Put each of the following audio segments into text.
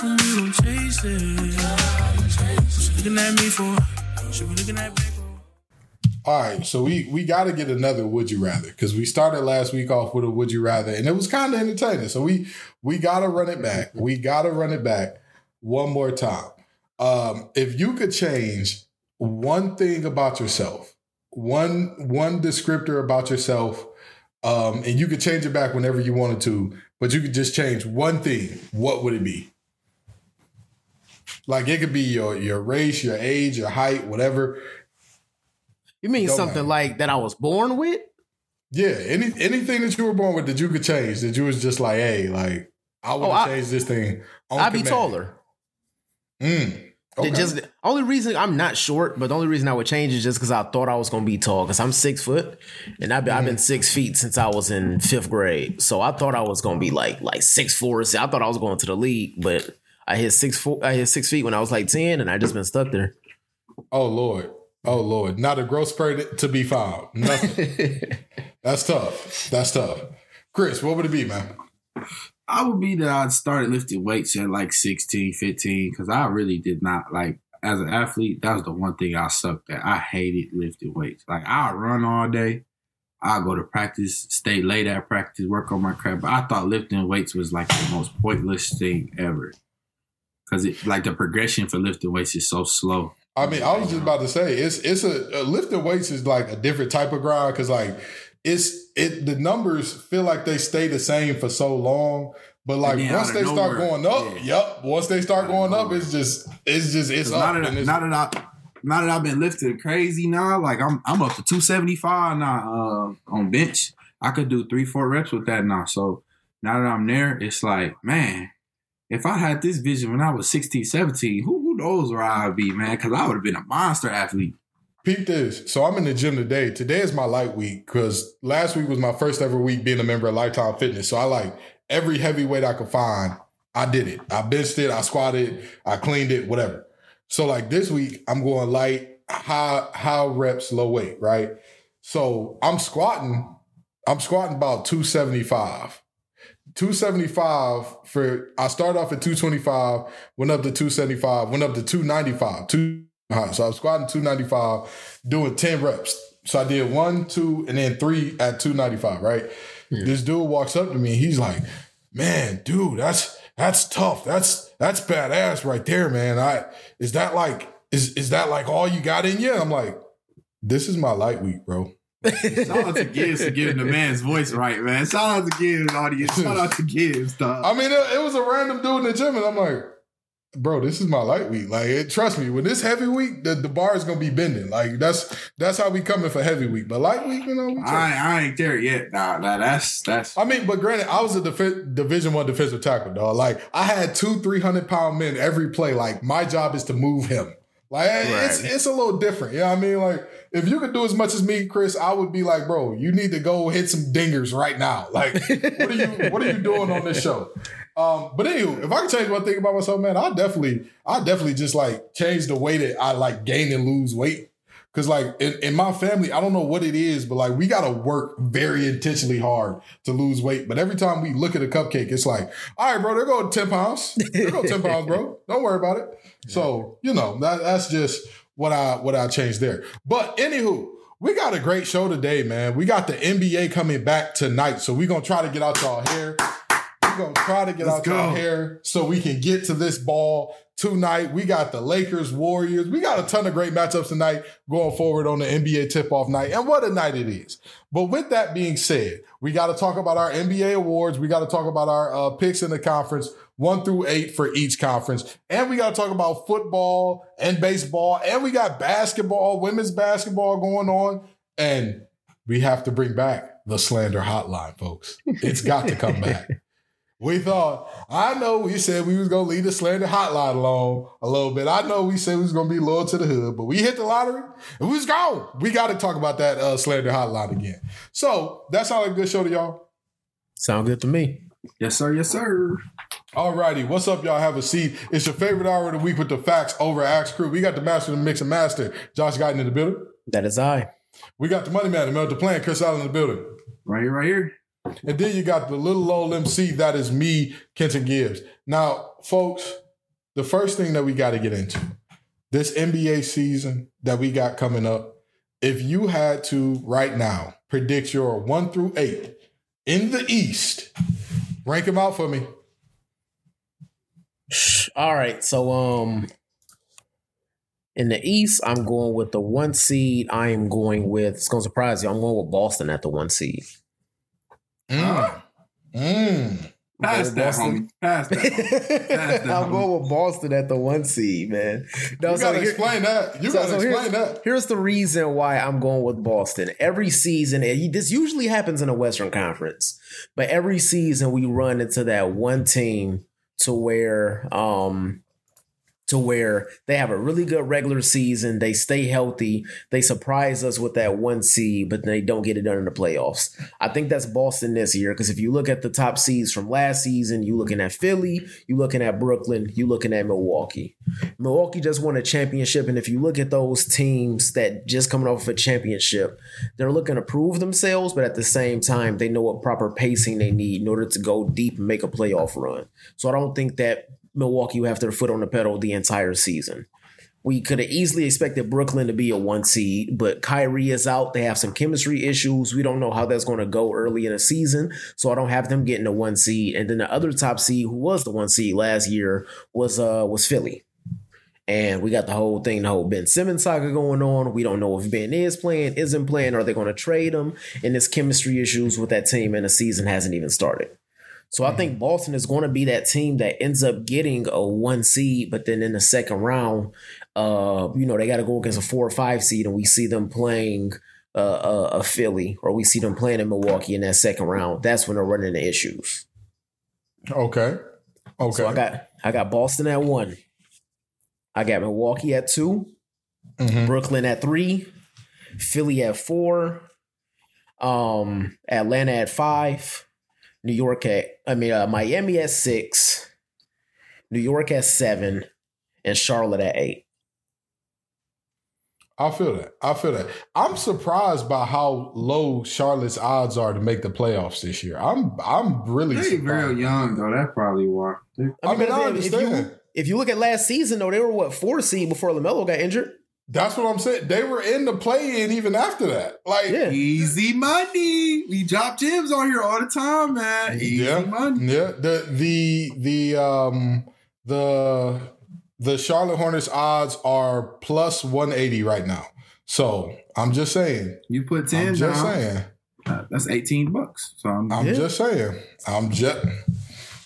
gon' chase it. Looking at me for? Be looking at me? All right, so we we got to get another would you rather because we started last week off with a would you rather and it was kind of entertaining. So we we got to run it back. We got to run it back one more time. Um, if you could change one thing about yourself, one one descriptor about yourself, um, and you could change it back whenever you wanted to, but you could just change one thing, what would it be? Like it could be your your race, your age, your height, whatever. You mean Don't something matter. like that I was born with? Yeah, any anything that you were born with that you could change, that you was just like, hey, like I would Oh, have I- changed this thing. I'd be taller. Mm. Okay. Just only reason I'm not short, but the only reason I would change is just because I thought I was gonna be tall. Because I'm six foot, and I've been, I've been Mm-hmm. six feet since I was in fifth grade. So I thought I was gonna be like like six four. I thought I was going to the league, but I hit six four. I hit six feet when I was like ten, and I just been stuck there. oh Lord, oh Lord, not a growth spurt to be found. Nothing. That's tough. That's tough. Chris, what would it be, man? I would be that I started lifting weights at like 16, 15, because I really did not like as an athlete, that was the one thing I sucked at. I hated lifting weights. Like I'd run all day. I'd go to practice, stay late at practice, work on my craft. But I thought lifting weights was like the most pointless thing ever. Cause it like the progression for lifting weights is so slow. I mean, I was just about to say it's it's a, a lifting weights is like a different type of grind because like it's it the numbers feel like they stay the same for so long, but like once they of start going up, yeah. yep. Once they start going up, it's just it's just it's up. now that, it's- now that I now that I've been lifting crazy now, like I'm I'm up to 275 now uh, on bench. I could do three, four reps with that now. So now that I'm there, it's like, man, if I had this vision when I was 16, 17, who, who knows where I'd be, man? Because I would have been a monster athlete. Peep this. So I'm in the gym today. Today is my light week because last week was my first ever week being a member of Lifetime Fitness. So I like every heavy weight I could find. I did it. I benched it. I squatted. I cleaned it. Whatever. So like this week, I'm going light, high, high reps, low weight. Right. So I'm squatting. I'm squatting about 275. 275 for I started off at 225, went up to 275, went up to 295. Two high. So I was squatting 295, doing 10 reps. So I did one, two, and then three at 295, right? This dude walks up to me, he's like, Man, dude, that's that's tough. That's that's badass right there, man. I is that like is is that like all you got in you? I'm like, this is my light week, bro. Shout out to Gibbs for getting the man's voice right, man. Shout out to Gibbs, audience. Shout out to Gibbs, dog. I mean, it, it was a random dude in the gym, and I'm like, bro, this is my light week. Like, it, trust me, when this heavy week, the, the bar is gonna be bending. Like, that's that's how we coming for heavy week. But light week, you know, we. I, I ain't there yet. Nah, nah, that's that's I mean, but granted, I was a defi- Division One defensive tackle, dog. Like, I had two three hundred pound men every play. Like, my job is to move him. Like, it's Right. it's a little different. You know what I mean? Like, if you could do as much as me, Chris, I would be like, bro, you need to go hit some dingers right now. Like, what are you what are you doing on this show? Um, but anywho, if I could change one thing about myself, man, I definitely, I definitely just like change the way that I like gain and lose weight. Cause like in, in my family, I don't know what it is, but like we gotta work very intentionally hard to lose weight. But every time we look at a cupcake, it's like, all right, bro, they're going 10 pounds. They're going 10 pounds, bro. Don't worry about it. So, you know, that, that's just what I what I changed there. But anywho, we got a great show today, man. We got the NBA coming back tonight. So we're gonna try to get out y'all hair. Gonna try to get Let's out go. hair so we can get to this ball tonight. We got the Lakers, Warriors. We got a ton of great matchups tonight going forward on the NBA tip-off night. And what a night it is. But with that being said, we got to talk about our NBA awards. We got to talk about our uh, picks in the conference, one through eight for each conference. And we got to talk about football and baseball. And we got basketball, women's basketball going on. And we have to bring back the slander hotline, folks. It's got to come back. We thought, I know we said we was gonna leave the slander hotline alone a little bit. I know we said we was gonna be loyal to the hood, but we hit the lottery and we was gone. We got to talk about that uh, slander hotline again. So that's all a good show to y'all. Sound good to me. yes, sir, yes, sir. Alrighty, what's up, y'all? Have a seat. It's your favorite hour of the week with the facts over at Axe Crew. We got the master of the mix and master, Josh Guyton in the building. That is I. We got the money man, the man with the plan, Chris Allen in the building. Right here, right here. And then you got the little old MC, that is me, Kenton Gibbs. Now, folks, the first thing that we got to get into this NBA season that we got coming up. If you had to right now predict your one through eight in the East, rank them out for me. All right, so um, in the East, I'm going with the one seed. I am going with. It's gonna surprise you. I'm going with Boston at the one seed. Mm. Mm. Pass that, homie. Pass that. that, I'm going with Boston at the one seed, man. No, You so gotta here- explain that. You so- gotta so explain here's, that. Here's the reason why I'm going with Boston. Every season, and this usually happens in the Western Conference, but every season we run into that one team to where um to where they have a really good regular season, they stay healthy, they surprise us with that one seed, but they don't get it done in the playoffs. I think that's Boston this year because if you look at the top seeds from last season, you looking at Philly, you looking at Brooklyn, you looking at Milwaukee. Milwaukee just won a championship, and if you look at those teams that just coming off of a championship, they're looking to prove themselves, but at the same time, they know what proper pacing they need in order to go deep and make a playoff run. So I don't think that Milwaukee will have their foot on the pedal the entire season. We could have easily expected Brooklyn to be a one seed, but Kyrie is out. They have some chemistry issues. We don't know how that's going to go early in the season. So I don't have them getting a one seed. And then the other top seed, who was the one seed last year, was uh was Philly. And we got the whole thing, the whole Ben Simmons saga going on. We don't know if Ben is playing, isn't playing. Are they going to trade him? And there's chemistry issues with that team, and the season hasn't even started. So I think Boston is going to be that team that ends up getting a one seed, but then in the second round, uh, you know, they got to go against a four or five seed, and we see them playing uh, a, a Philly, or we see them playing in Milwaukee in that second round. That's when they're running into issues. Okay. Okay. So I got I got Boston at one. I got Milwaukee at 2 Mhm. Brooklyn at three, Philly at four, um, Atlanta at five, New York at I mean uh, Miami at six, New York at seven, and Charlotte at eight. I feel that. I feel that. I'm surprised by how low Charlotte's odds are to make the playoffs this year. I'm I'm really They surprised. very young though. That's probably why. They- I mean, I if- if you- If you look at last season, though, they were what four seed before LaMelo got injured. That's what I'm saying. They were in the play in even after that. Like Yeah. Easy money. We drop gems on here all the time, man. Easy yeah, money. yeah. The the the um the the Charlotte Hornets odds are plus 180 right now. So I'm just saying. You put ten I'm just down. saying. uh, that's eighteen bucks. So I'm, I'm Yeah. just saying. I'm just.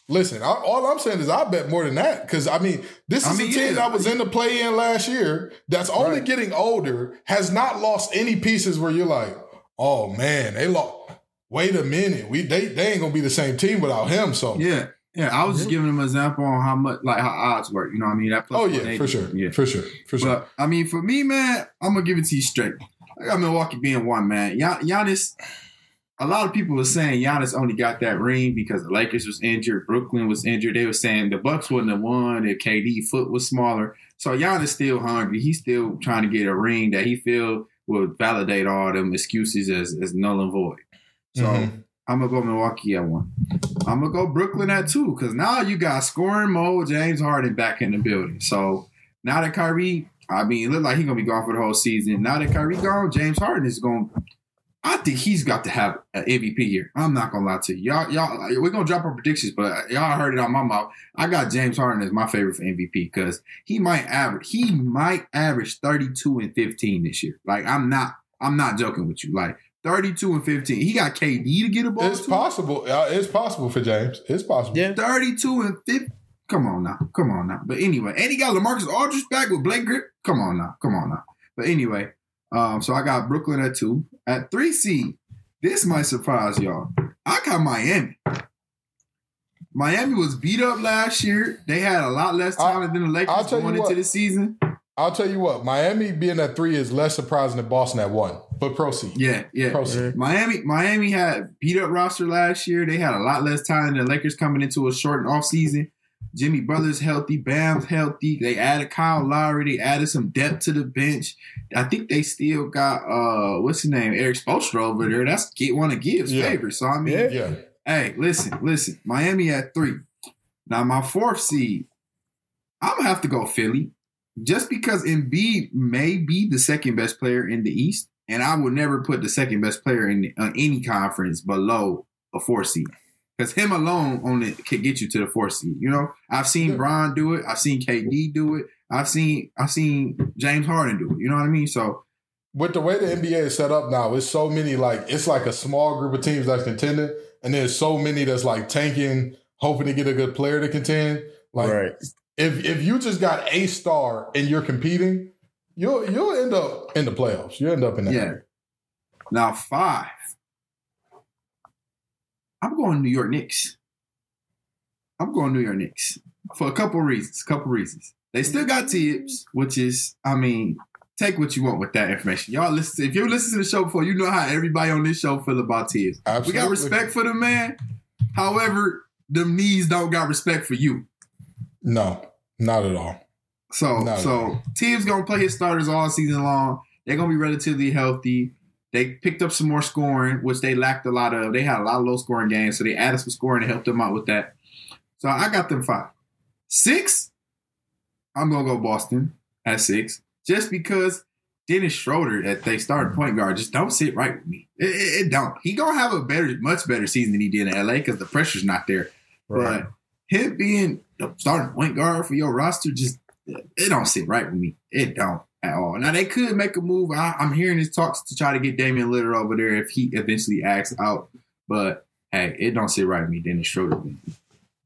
Listen, I, all I'm saying is I bet more than that because I mean this I is mean, a team yeah. that was in the play in last year that's only Right. getting older, has not lost any pieces where you're like, oh man, they lost. Wait a minute, we they they ain't gonna be the same team without him. So yeah, yeah. I was just giving them an example on how much, like how odds work. You know what I mean? That plus oh yeah, for sure, Yeah. for sure, for sure. But I mean, for me, man, I'm gonna give it to you straight. I got Milwaukee being one, man. Gian- Giannis. A lot of people were saying Giannis only got that ring because the Lakers was injured, Brooklyn was injured. They were saying the Bucks wouldn't have won if KD foot was smaller. So Giannis still hungry. He's still trying to get a ring that he feel will validate all them excuses as, as null and void. So Mhm. I'm gonna go Milwaukee at one. I'm gonna go Brooklyn at two because now you got scoring mode, James Harden back in the building. So now that Kyrie, I mean, it looked like he's gonna be gone for the whole season. Now that Kyrie gone, James Harden is going. I think he's got to have an MVP year. I'm not gonna lie to you, y'all. Y'all, we're gonna drop our predictions, but y'all heard it on my mouth. I got James Harden as my favorite for MVP because he might average. He might average 32 and 15 this year. Like I'm not. I'm not joking with you. Like 32 and 15. He got KD to get a ball. it's to. possible. Uh, it's possible for James. It's possible. Yeah. 32 and 15. Come on now. Come on now. But anyway, and he got LaMarcus Aldridge back with Blake Grip. Come on now. Come on now. But anyway, um, so I got Brooklyn at two. At three seed, this might surprise y'all. I got Miami. Miami was beat up last year. They had a lot less I- talent than the I'll Lakers tell you going into what. the season. I'll tell you what. Miami being at three is less surprising than Boston at one. But proceed. Yeah, yeah. Proceed. Miami, Miami had beat up roster last year. They had a lot less time than the Lakers coming into a shortened off season. Jimmy Brothers healthy, Bam's healthy. They added Kyle Lowry. They added some depth to the bench. I think they still got uh what's his name, Erik Spoelstra over there. That's get one of Gibbs' Yeah. favorites. So I mean, Yeah. Yeah. hey, listen, listen. Miami at three. Now my fourth seed. I'm gonna have to go Philly, just because Embiid may be the second best player in the East, and I would never put the second best player in uh, any conference below a four seed. Because him alone on it can get you to the four seed. You know, I've seen Yeah. Bron do it. I've seen KD do it. I've seen I've seen James Harden do it. You know what I mean? So with the way the NBA is set up now, it's so many like it's like a small group of teams that's contending, and there's so many that's like tanking, hoping to get a good player to contend. Like right. if if you just got a star and you're competing, you'll you'll end up in the playoffs. You end up in that. Yeah. Now five. I'm going New York Knicks. I'm going New York Knicks for a couple reasons. Couple reasons. They still got Tibbs, which is, I mean, take what you want with that information. Y'all listen. If you listen to the show before, you know how everybody on this show feel about Tibbs. We got respect for the man. However, them knees don't got respect for you. No, not at all. So No. so Tibbs gonna play his starters all season long. They're gonna be relatively healthy. They picked up some more scoring, which they lacked a lot of. They had a lot of low scoring games, so they added some scoring to help them out with that. So I got them five. Six, I'm gonna go Boston at six, just because Dennis Schroeder at they started point guard just don't sit right with me. It, it- it don't. He gonna have a better, much better season than he did in LA because the pressure's not there. Right. But him being the starting point guard for your roster just it don't sit right with me. It don't at all. Now they could make a move. I, I'm hearing his talks to try to get Damian Lillard over there if he eventually acts out. But hey, it don't sit right with me. Dennis Schroeder.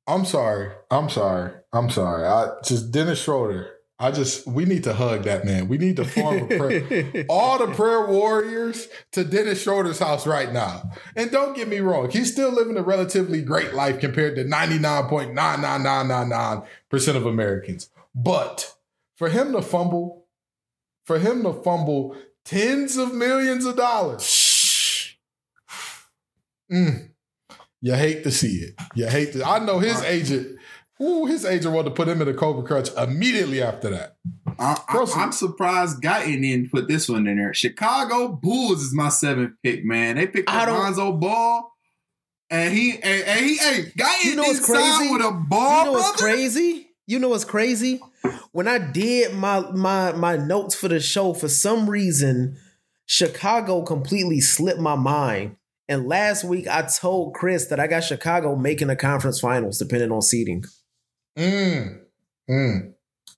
I'm sorry. I'm sorry. I'm sorry. I just Dennis Schroeder. I just we need to hug that man. We need to form a prayer. All the prayer warriors to Dennis Schroeder's house right now. And don't get me wrong, he's still living a relatively great life compared to 99.99999% of Americans. But for him to fumble, for him to fumble tens of millions of dollars, mm, you hate to see it. You hate to. I know his agent. Ooh, his agent wanted to put him in a Cobra Clutch immediately after that. I, Proceed. I, am surprised Guyton didn't put this one in there. Chicago Bulls is my seventh pick, man. They picked I up Ball. And he and, and he hey Guyton You know what's didn't sign crazy? with a ball, you know what's brother. crazy? You know what's crazy? When I did my my my notes for the show, for some reason, Chicago completely slipped my mind. And last week I told Chris that I got Chicago making the conference finals, depending on seeding. Mm. Mm.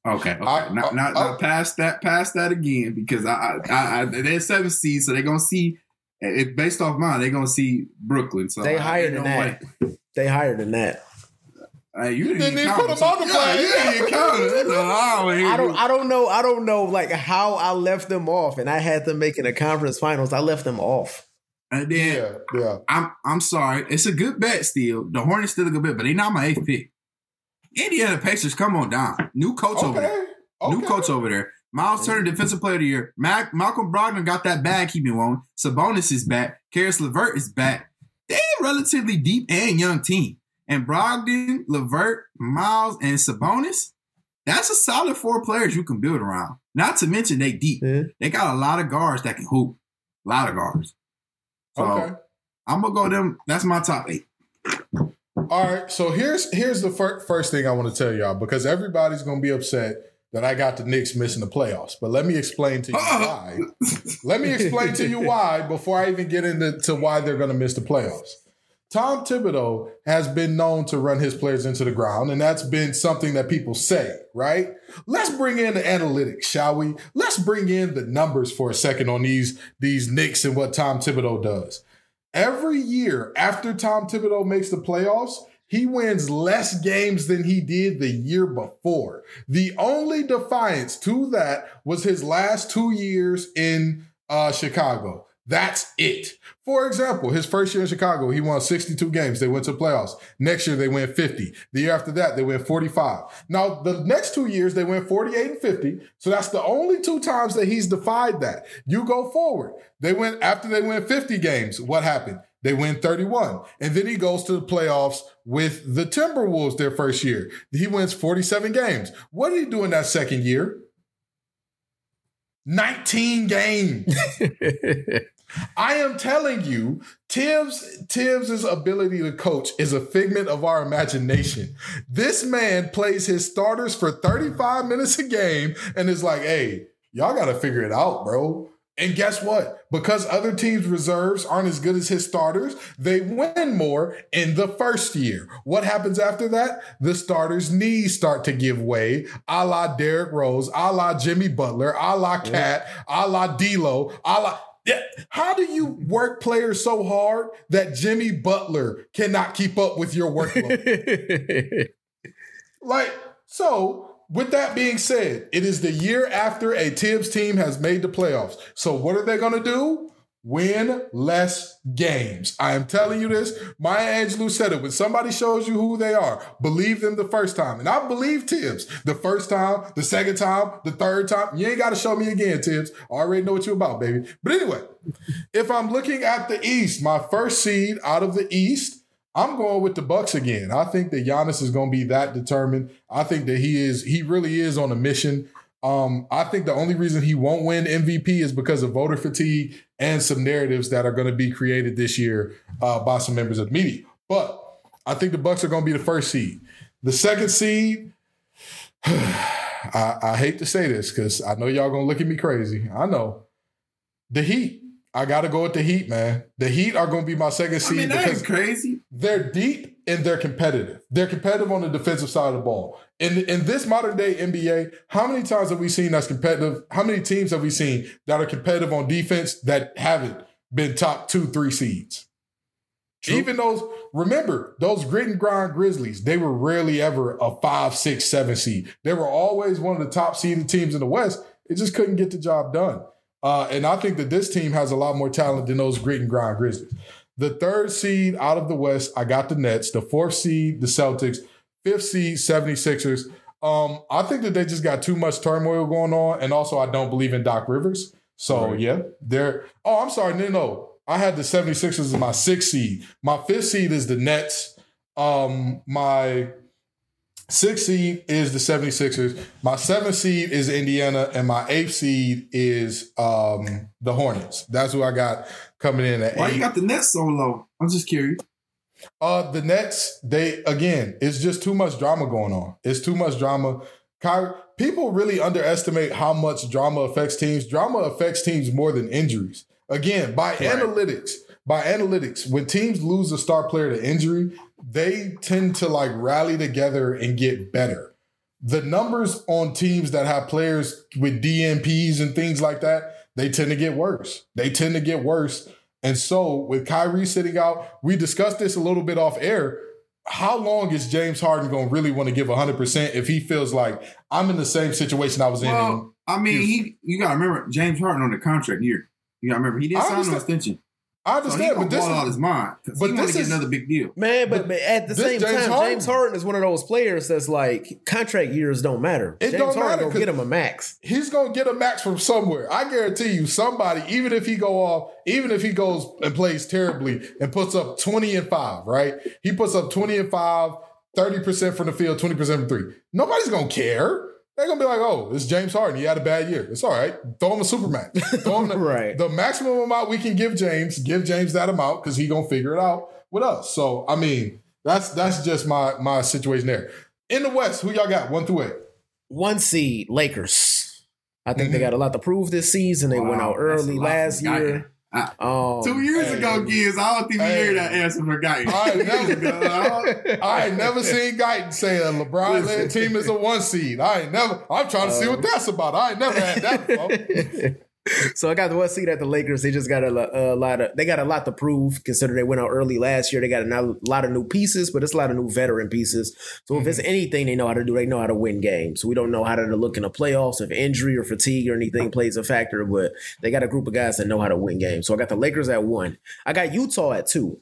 Okay, okay. I- now, I- now, I- now pass that, pass that again because I, I, I, I they're seven seeds, so they're gonna see. It based off mine, they're gonna see Brooklyn. So They I- higher than no that. way. They higher than that. Hey, you didn't, Didn't even even put them. them on the plane. Yeah, play. You didn't count them. That's a lie. I don't I don't know I don't know like how I left them off and I had them making the conference finals. I left them off. And then Yeah, yeah. I'm I'm sorry. It's a good bet still. The Hornets still a good bet, but they not my eighth pick. Indiana Pacers, come on down. New coach over there. Okay. okay. New coach over there. Miles Turner, defensive player of the year. Mac, Malcolm Brogdon got that bag he been wanting. Sabonis is back. Caris LeVert is back. They a relatively deep and young team. And Brogdon, LeVert, Miles, and Sabonis, that's a solid four players you can build around. Not to mention they deep. Yeah. They got a lot of guards that can hoop. A lot of guards. So Okay. I'm gonna go them. That's my top eight. All right. So here's here's the fir- first thing I want to tell y'all because everybody's gonna be upset that I got the Knicks missing the playoffs. But let me explain to you why. Let me explain to you why before I even get into to why they're gonna miss the playoffs. Tom Thibodeau has been known to run his players into the ground, and that's been something that people say, right? Let's bring in the analytics, shall we? Let's bring in the numbers for a second on these these Knicks and what Tom Thibodeau does. Every year after Tom Thibodeau makes the playoffs, he wins less games than he did the year before. The only defiance to that was his last two years in uh, Chicago. That's it. For example, his first year in Chicago, he won 62 games. They went to playoffs. Next year, they went 50. The year after that, they went 45. Now, the next two years, they went 48 and 50. So that's the only two times that he's defied that. You go forward. They went, after they went 50 games, what happened? They win 31. And then he goes to the playoffs with the Timberwolves their first year. He wins 47 games. What did he do in that second year? 19 games. I am telling you, Tibbs Tibbs' ability to coach is a figment of our imagination. This man plays his starters for 35 minutes a game and is like, hey, y'all gotta figure it out, bro. And guess what? Because other teams' reserves aren't as good as his starters, they win more in the first year. What happens after that? The starters' knees start to give way, a la Derrick Rose, a la Jimmy Butler, a la Cat, a la D'Lo, a la. Yeah. How do you work players so hard that Jimmy Butler cannot keep up with your workload? like, so with that being said, it is the year after a Tibbs team has made the playoffs. So what are they going to do? Win less games. I am telling you this. Maya Angelou said it. When somebody shows you who they are, believe them the first time. And I believe Tibbs the first time, the second time, the third time. You ain't got to show me again, Tibbs. I already know what you're about, baby. But anyway, if I'm looking at the East, my first seed out of the East, I'm going with the Bucks again. I think that Giannis is going to be that determined. I think that he is he really is on a mission. Um, I think the only reason he won't win MVP is because of voter fatigue and some narratives that are going to be created this year uh, by some members of the media. But I think the Bucks are going to be the first seed. The second seed, I, I hate to say this because I know y'all going to look at me crazy. I know the Heat. I got to go with the Heat, man. The Heat are going to be my second seed I mean, that because ain't crazy. they're deep and they're competitive. They're competitive on the defensive side of the ball. In in this modern day NBA, how many times have we seen that's competitive? How many teams have we seen that are competitive on defense that haven't been top two, three seeds? Even those, remember those grit and grind Grizzlies, they were rarely ever a five, six, seven seed. They were always one of the top seeded teams in the West. It just couldn't get the job done. Uh, and I think that this team has a lot more talent than those grit and grind Grizzlies. The third seed out of the West, I got the Nets. The fourth seed, the Celtics. Fifth seed, 76ers. Um, I think that they just got too much turmoil going on. And also, I don't believe in Doc Rivers. So, Right. yeah, they're. Oh, I'm sorry. No, no. I had the 76ers as my sixth seed. My fifth seed is the Nets. Um, my sixth seed is the 76ers. My seventh seed is Indiana. And my eighth seed is um, the Hornets. That's who I got coming in at Why eight. you got the Nets so low? I'm just curious. Uh, the Nets, they again, it's just too much drama going on. It's too much drama. Kyrie, people really underestimate how much drama affects teams. Drama affects teams more than injuries. Again, by analytics, by analytics, when teams lose a star player to injury, they tend to like rally together and get better. The numbers on teams that have players with DMPs and things like that, they tend to get worse. They tend to get worse. And so with Kyrie sitting out, we discussed this a little bit off air. How long is James Harden going to really want to give 100% if he feels like I'm in the same situation I was in? Well, I mean, he you gotta remember James Harden on the contract year. You gotta remember he didn't sign no understand. extension. I So he understand, gonna but this out is, his mind but he want this to get is- another big deal. Man, but, But but at the same James time, Harden- James Harden is one of those players that's like contract years don't matter. It James don't Harden matter, Gonna get him a max. he's going to get a max from somewhere. I guarantee you, somebody, even if he go off, even if he goes and plays terribly and puts up 20 and 5, right? He puts up 20 and 5, 30% from the field, 20% from three. Nobody's going to care. They're going to be like, oh, it's James Harden. He had a bad year. It's all right. Throw him a super max. Throw him the, Right. the maximum amount we can give James, give James that amount because he going to figure it out with us. So, I mean, that's that's just my my situation there. In the West, who y'all got? One through eight. One seed, Lakers. I think they Mhm. got a lot to prove this season. They went out early a lot last for Guyton. year. Um, Two years hey. ago, kids, I don't think we Hey. hear that answer for guy. I ain't never, I ain't never seen Guyton say a LeBron led team is a one seed. I ain't never. I'm trying to see what that's about. I ain't never had that before. so I got the one seed at the Lakers. They just got a, a lot of they got a lot to prove. Consider they went out early last year. They got a lot of new pieces, but it's a lot of new veteran pieces. So if it's mm-hmm. anything they know how to do, they know how to win games. We don't know how to look in the playoffs if injury or fatigue or anything plays a factor, but they got a group of guys that know how to win games. So I got the Lakers at one. I got Utah at two.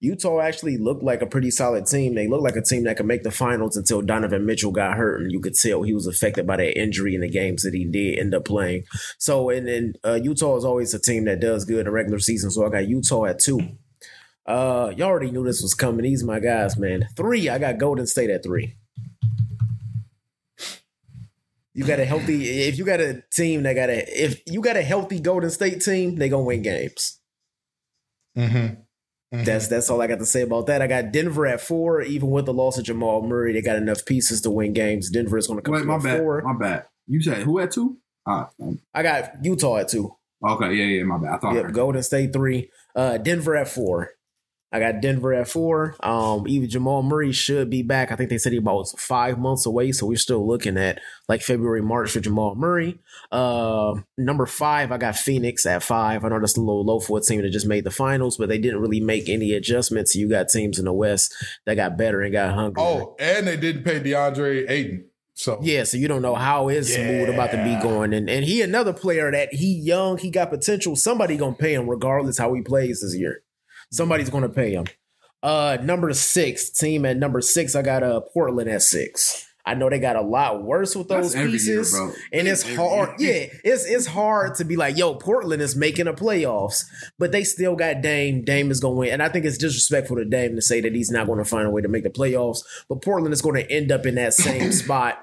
Utah actually looked like a pretty solid team. They looked like a team that could make the finals until Donovan Mitchell got hurt, and you could tell he was affected by that injury in the games that he did end up playing. So, and then uh, Utah is always a team that does good in the regular season. So I got Utah at two. Uh, y'all already knew this was coming. These my guys, man. Three, I got Golden State at three. You got a healthy. If you got a team that got a, if you got a healthy Golden State team, they gonna win games. Mm-hmm. That's that's all I got to say about that. I got Denver at four, even with the loss of Jamal Murray, they got enough pieces to win games. Denver is going to come Wait, my bad. four. My bad. You said who at two? Uh, I got Utah at two. okay, yeah, yeah, my bad. I thought. Yep, Golden State three. Uh, Denver at four. I got Denver at four. Um, even Jamal Murray should be back. I think they said he about five months away, so we're still looking at like February, March for Jamal Murray. Uh, number five, I got Phoenix at five. I know that's a little low for a team that just made the finals, but they didn't really make any adjustments. You got teams in the West that got better and got hungry. Oh, and they didn't pay DeAndre Ayton. So Yeah, so you don't know how his mood about to be going, and and he another player that he young, he got potential. Somebody gonna pay him regardless how he plays this year. Somebody's gonna pay him. Uh, number six team at number six, I got uh Portland at six. I know they got a lot worse with That's those year, pieces, bro. and it's Every hard. year. Yeah, it's it's hard to be like, yo, Portland is making a playoffs, but they still got Dame. Dame is going to win, and I think it's disrespectful to Dame to say that he's not going to find a way to make the playoffs. But Portland is going to end up in that same spot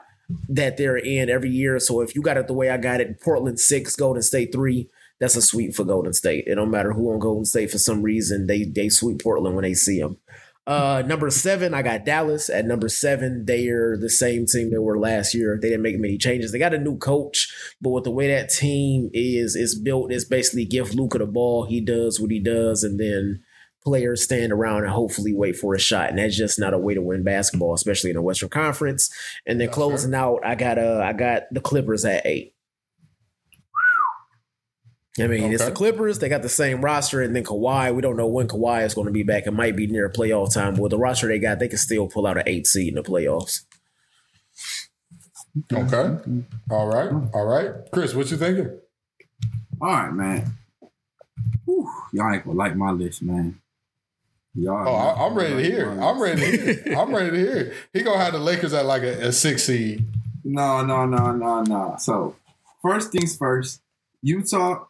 that they're in every year. So if you got it the way I got it, Portland six, Golden State three. That's a sweep for Golden State. It don't matter who on Golden State for some reason they they sweep Portland when they see them. Uh, number seven, I got Dallas at number seven. They are the same team they were last year. They didn't make many changes. They got a new coach, but with the way that team is is built, it's basically give Luka the ball. He does what he does, and then players stand around and hopefully wait for a shot. And that's just not a way to win basketball, especially in the Western Conference. And then closing out, I got uh I got the Clippers at eight. I mean, it's the Clippers. They got the same roster, and then Kawhi. We don't know when Kawhi is going to be back. It might be near playoff time. But with the roster they got, they can still pull out an eight seed in the playoffs. okay, all right, all right. Chris, what you thinking? All right, man. Whew, y'all ain't gonna like my list, man. Y'all. Oh, I, I'm ready to hear. it. I'm ready to hear. it. I'm ready to hear. He gonna have the Lakers at like a, a six seed. No, no, no, no, no. So, first things first, Utah.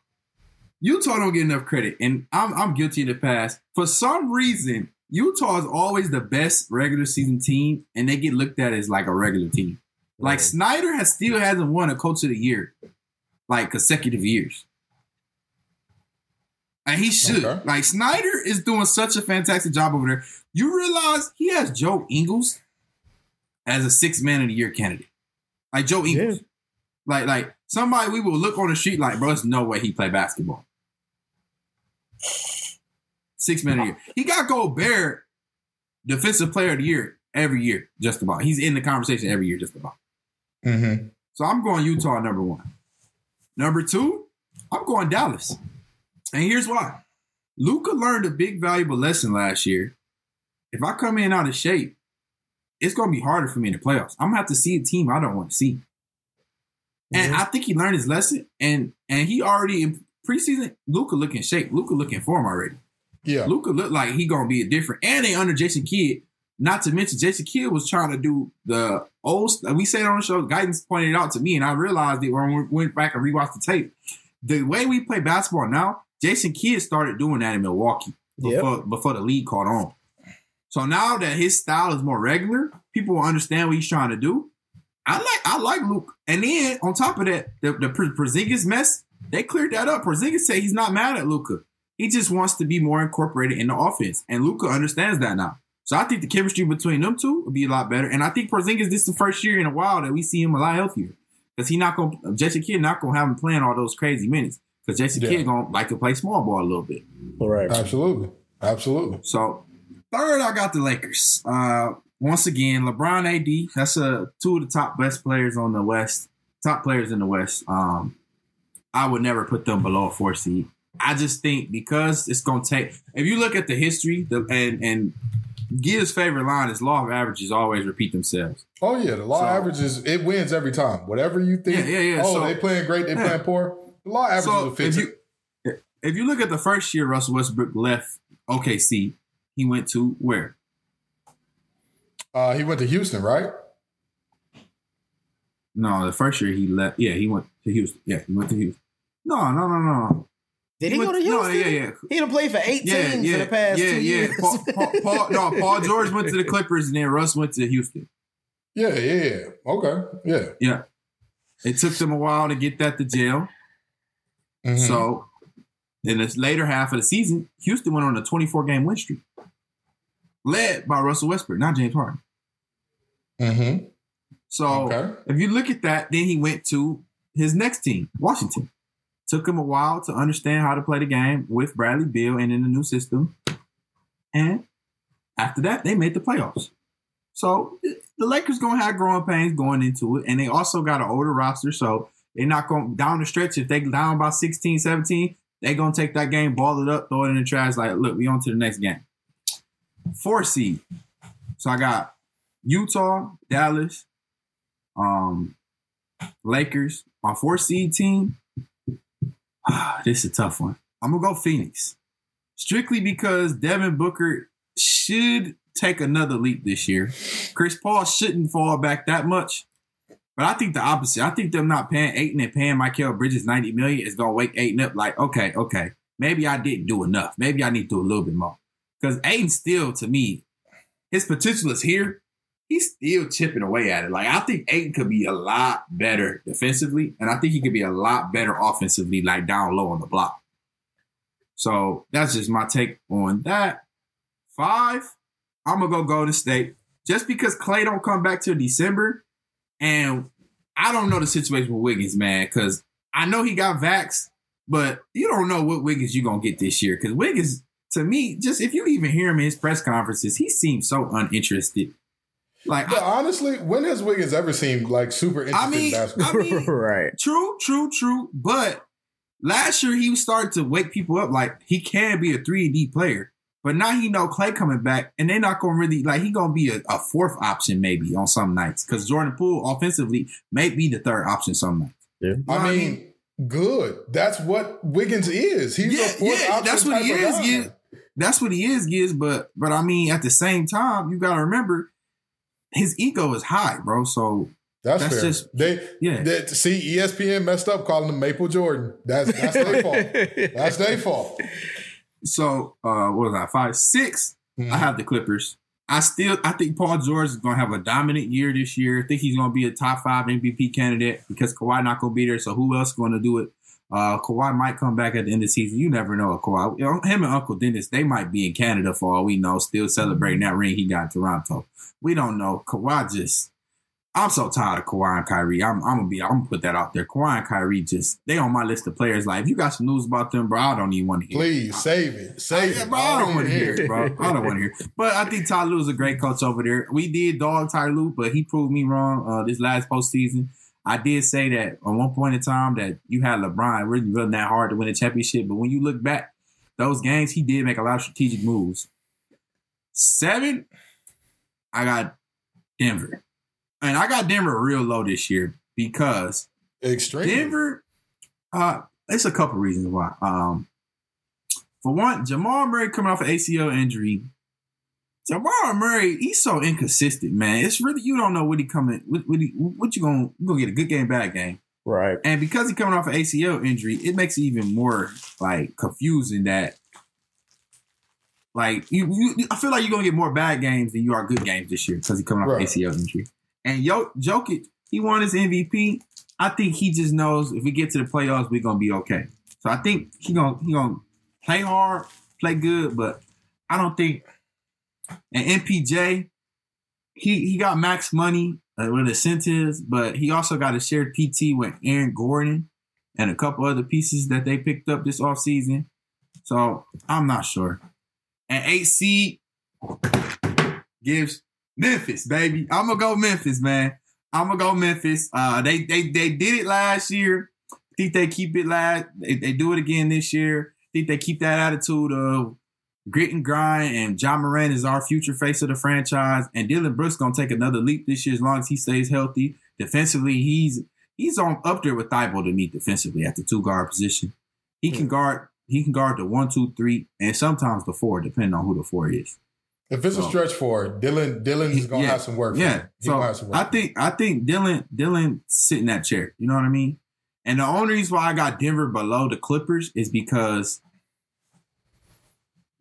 Utah don't get enough credit, and I'm I'm guilty in the past. For some reason, Utah is always the best regular season team, and they get looked at as like a regular team. Like. Snyder has still hasn't won a Coach of the Year, like consecutive years, and he should. Okay. Like Snyder is doing such a fantastic job over there. You realize he has Joe Ingles as a six man of the year candidate, like Joe Ingles. Like, like somebody we will look on the street like, bro, there's no way he play basketball. Six men a year. He got Gobert, defensive player of the year every year, just about. He's in the conversation every year, just about. Mm-hmm. So I'm going Utah number one. Number two, I'm going Dallas. And here's why. Luka learned a big valuable lesson last year. If I come in out of shape, it's gonna be harder for me in the playoffs. I'm gonna have to see a team I don't want to see. And I think he learned his lesson, and and he already preseason. Luka look in shape. Luka looking in form already. Yeah. Luka look like he gonna be a different. And they under Jason Kidd. Not to mention Jason Kidd was trying to do the old. We said on the show. Guyton pointed it out to me, and I realized it when we went back and rewatched the tape. The way we play basketball now, Jason Kidd started doing that in Milwaukee before before the league caught on. So now that his style is more regular, people will understand what he's trying to do. I like I like Luke. And then on top of that, the, the Por- Porzingis mess, they cleared that up. Porzingis said he's not mad at Luka. He just wants to be more incorporated in the offense. And Luka understands that now. So I think the chemistry between them two will be a lot better. And I think Porzingis, this is the first year in a while that we see him a lot healthier. Because he not gonna Jason Kidd not gonna have him playing all those crazy minutes. Because Jason Yeah. Kidd gonna like to play small ball a little bit. All right. Absolutely. Absolutely. So third, I got the Lakers. Uh, once again, LeBron AD. That's uh, two of the top best players on the West. Top players in the West. Um, I would never put them below a four seed. I just think because it's gonna take. If you look at the history, the, and and Gibbs' favorite line is "Law of averages always repeat themselves." Oh yeah, the law So- averages it wins every time. Whatever you think. Yeah, yeah, yeah. Oh, So- they playing great. They Yeah. playing poor. The law averages So will fit. if you if you look at the first year Russell Westbrook left OKC, he went to where? uh, he went to Houston, right? No, the first year he left. Yeah, he went to Houston. Yeah, he went to Houston. No, no, no, no. Did he, go went- to Houston? No, yeah, yeah. He done played for eight Yeah, teams yeah, in the past yeah, two yeah. years. Paul, Paul, Paul, no, Paul George went to the Clippers and then Russ went to Houston. Yeah, yeah, yeah. Okay, yeah. Yeah. It took them a while to get that to jail. Mhm. So in this later half of the season, Houston went on a 24 game win streak, led by Russell Westbrook, not James Harden. Mm-hmm. So Okay. if you look at that, then he went to his next team, Washington. Took him a while to understand how to play the game with Bradley Beal and in the new system. And after that, they made the playoffs. So the Lakers gonna have growing pains going into it, and they also got an older roster, so they're not going down the stretch. If they down by 16, 17, they gonna take that game, ball it up, throw it in the trash. Like, look, we on to the next game. Four seed. So I got Utah, Dallas, um, Lakers. My four seed team. this is a tough one. I'm gonna go Phoenix, strictly because Devin Booker should take another leap this year. Chris Paul shouldn't fall back that much. But I think the opposite. I think them not paying Ayton and paying Mikal Bridges 90 million is gonna wake Ayton up like, okay, okay, maybe I didn't do enough. Maybe I need to do a little bit more. Because Ayton still, to me, his potential is here. He's still chipping away at it. Like I think Ayton could be a lot better defensively, and I think he could be a lot better offensively, like down low on the block. So that's just my take on that. Five, I'm gonna go Golden State just because Clay don't come back till December, and I don't know the situation with Wiggins, man, because I know he got vaxxed, but you don't know what Wiggins you're gonna get this year. Because Wiggins, to me, just if you even hear him in his press conferences, he seems so uninterested. Like, But I, honestly, when has Wiggins ever seemed like super interested I mean, in basketball? I mean, right. True, true, true. But last year he was starting to wake people up like he can be a three and D player. But now he know Clay coming back, and they're not gonna really like he gonna be a, a fourth option maybe on some nights because Jordan Poole offensively may be the third option some nights. Yeah. You know what I mean, good. That's what Wiggins is. He's a fourth option that's what he type of is. guy. Yeah, that's what he is. Giz, but but I mean at the same time you gotta remember his ego is high, bro. So That's, That's fair. just- they, yeah. they see ESPN messed up calling him Maple Jordan. That's that's their fault. That's their fault. so uh what was I five six? Mhm. I have the Clippers. I still I think Paul George is gonna have a dominant year this year. I think he's gonna be a top five MVP candidate because Kawhi not gonna be there. So who else is gonna do it? Uh Kawhi might come back at the end of the season. You never know. Kawhi, him and Uncle Dennis, they might be in Canada for all we know, still celebrating that ring he got in Toronto. We don't know. Kawhi just I'm so tired of Kawhi and Kyrie. I'm, I'm gonna be. I'm gonna put that out there. Kawhi and Kyrie just they on my list of players. Like if you got some news about them, bro, I don't even want to hear. it. Please save it. Save Yeah, it. bro, I don't want to hear it, bro. I don't want to hear it. But I think Ty Lue's a great coach over there. We did dog Ty Lue, but he proved me wrong uh, this last postseason. I did say that at one point in time that you had LeBron really wasn't that hard to win a championship. But when you look back, those games, he did make a lot of strategic moves. Seven, I got Denver. And I got Denver real low this year because Extreme. Denver, uh, it's a couple reasons why. Um, for one, Jamal Murray coming off an ACL injury. Jamal Murray, he's so inconsistent, man. It's really you don't know what he coming. What, what, he, what you gonna you gonna get a good game, bad game, Right. and because he coming off an ACL injury, it makes it even more like confusing that. Like you, you, I feel like you're gonna get more bad games than you are good games this year because he coming off Right. an ACL injury. And Yo, Jokic, he won his MVP. I think he just knows if we get to the playoffs, we're gonna be okay. So I think he gonna he gonna play hard, play good, but I don't think. And MPJ, he he got max money uh, with incentives, but he also got a shared PT with Aaron Gordon and a couple other pieces that they picked up this offseason. So I'm not sure. And eight seed gives Memphis, baby. I'm gonna go Memphis, man. I'm gonna go Memphis. Uh, they they they did it last year. I think they keep it last. They, they do it again this year. I think they keep that attitude of grit and grind. And Ja Morant is our future face of the franchise. And Dillon Brooks gonna take another leap this year as long as he stays healthy. Defensively, he's he's on up there with Thybulle to me defensively at the two guard position. He can hmm. guard. He can guard the one, two, three, and sometimes the four, depending on who the four is. If it's a stretch for it, Dillon Dillon's gonna Yeah. have some work. Yeah. him. He gonna have So some work I for him. think I think Dillon Dillon sit in that chair. You know what I mean? And the only reason why I got Denver below the Clippers is because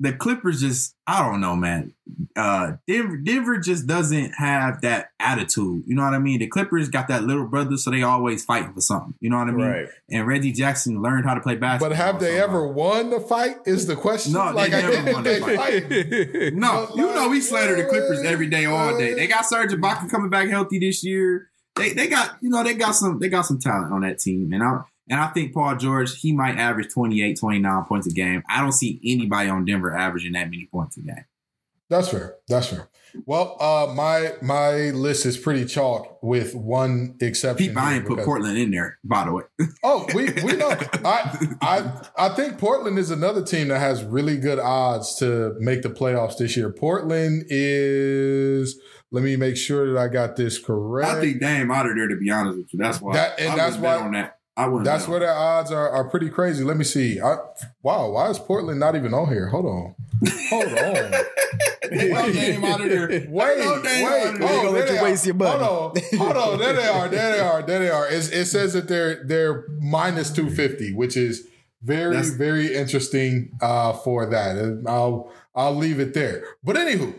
the Clippers just I don't know, man. Uh Denver Denver just doesn't have that attitude. You know what I mean? The Clippers got that little brother, so they always fighting for something. You know what I mean? Right. And Reggie Jackson learned how to play basketball. But have they ever won the fight? Is the question? No, they never won the fight. No, you know we like, slander the Clippers every day, all day. They got Serge Ibaka coming back healthy this year. They they got you know they got some they got some talent on that team, and I and I think Paul George he might average 28, 29 points a game. I don't see anybody on Denver averaging that many points a game. That's fair. That's fair. Well, uh, my my list is pretty chalk with one exception. Pete Ryan here put Portland in there, by the way. Oh, we we know. I I I think Portland is another team that has really good odds to make the playoffs this year. Portland is. Let me make sure that I got this correct. I think Dame out of there to be honest with you. That's why. That- and I that's why- on that. I wouldn't. That's bet where the odds are, are pretty crazy. Let me see. I, wow, why is Portland not even on here? Hold on. Hold on. Well, Dame out. Wait, know Dame wait. out. Oh, Gonna let there you they waste are. your money. Hold on. Hold on. There they are. There they are. There they are. It's, it says that they're they're minus 250, which is very, That's- very interesting uh, for that. And I'll I'll leave it there. But anywho,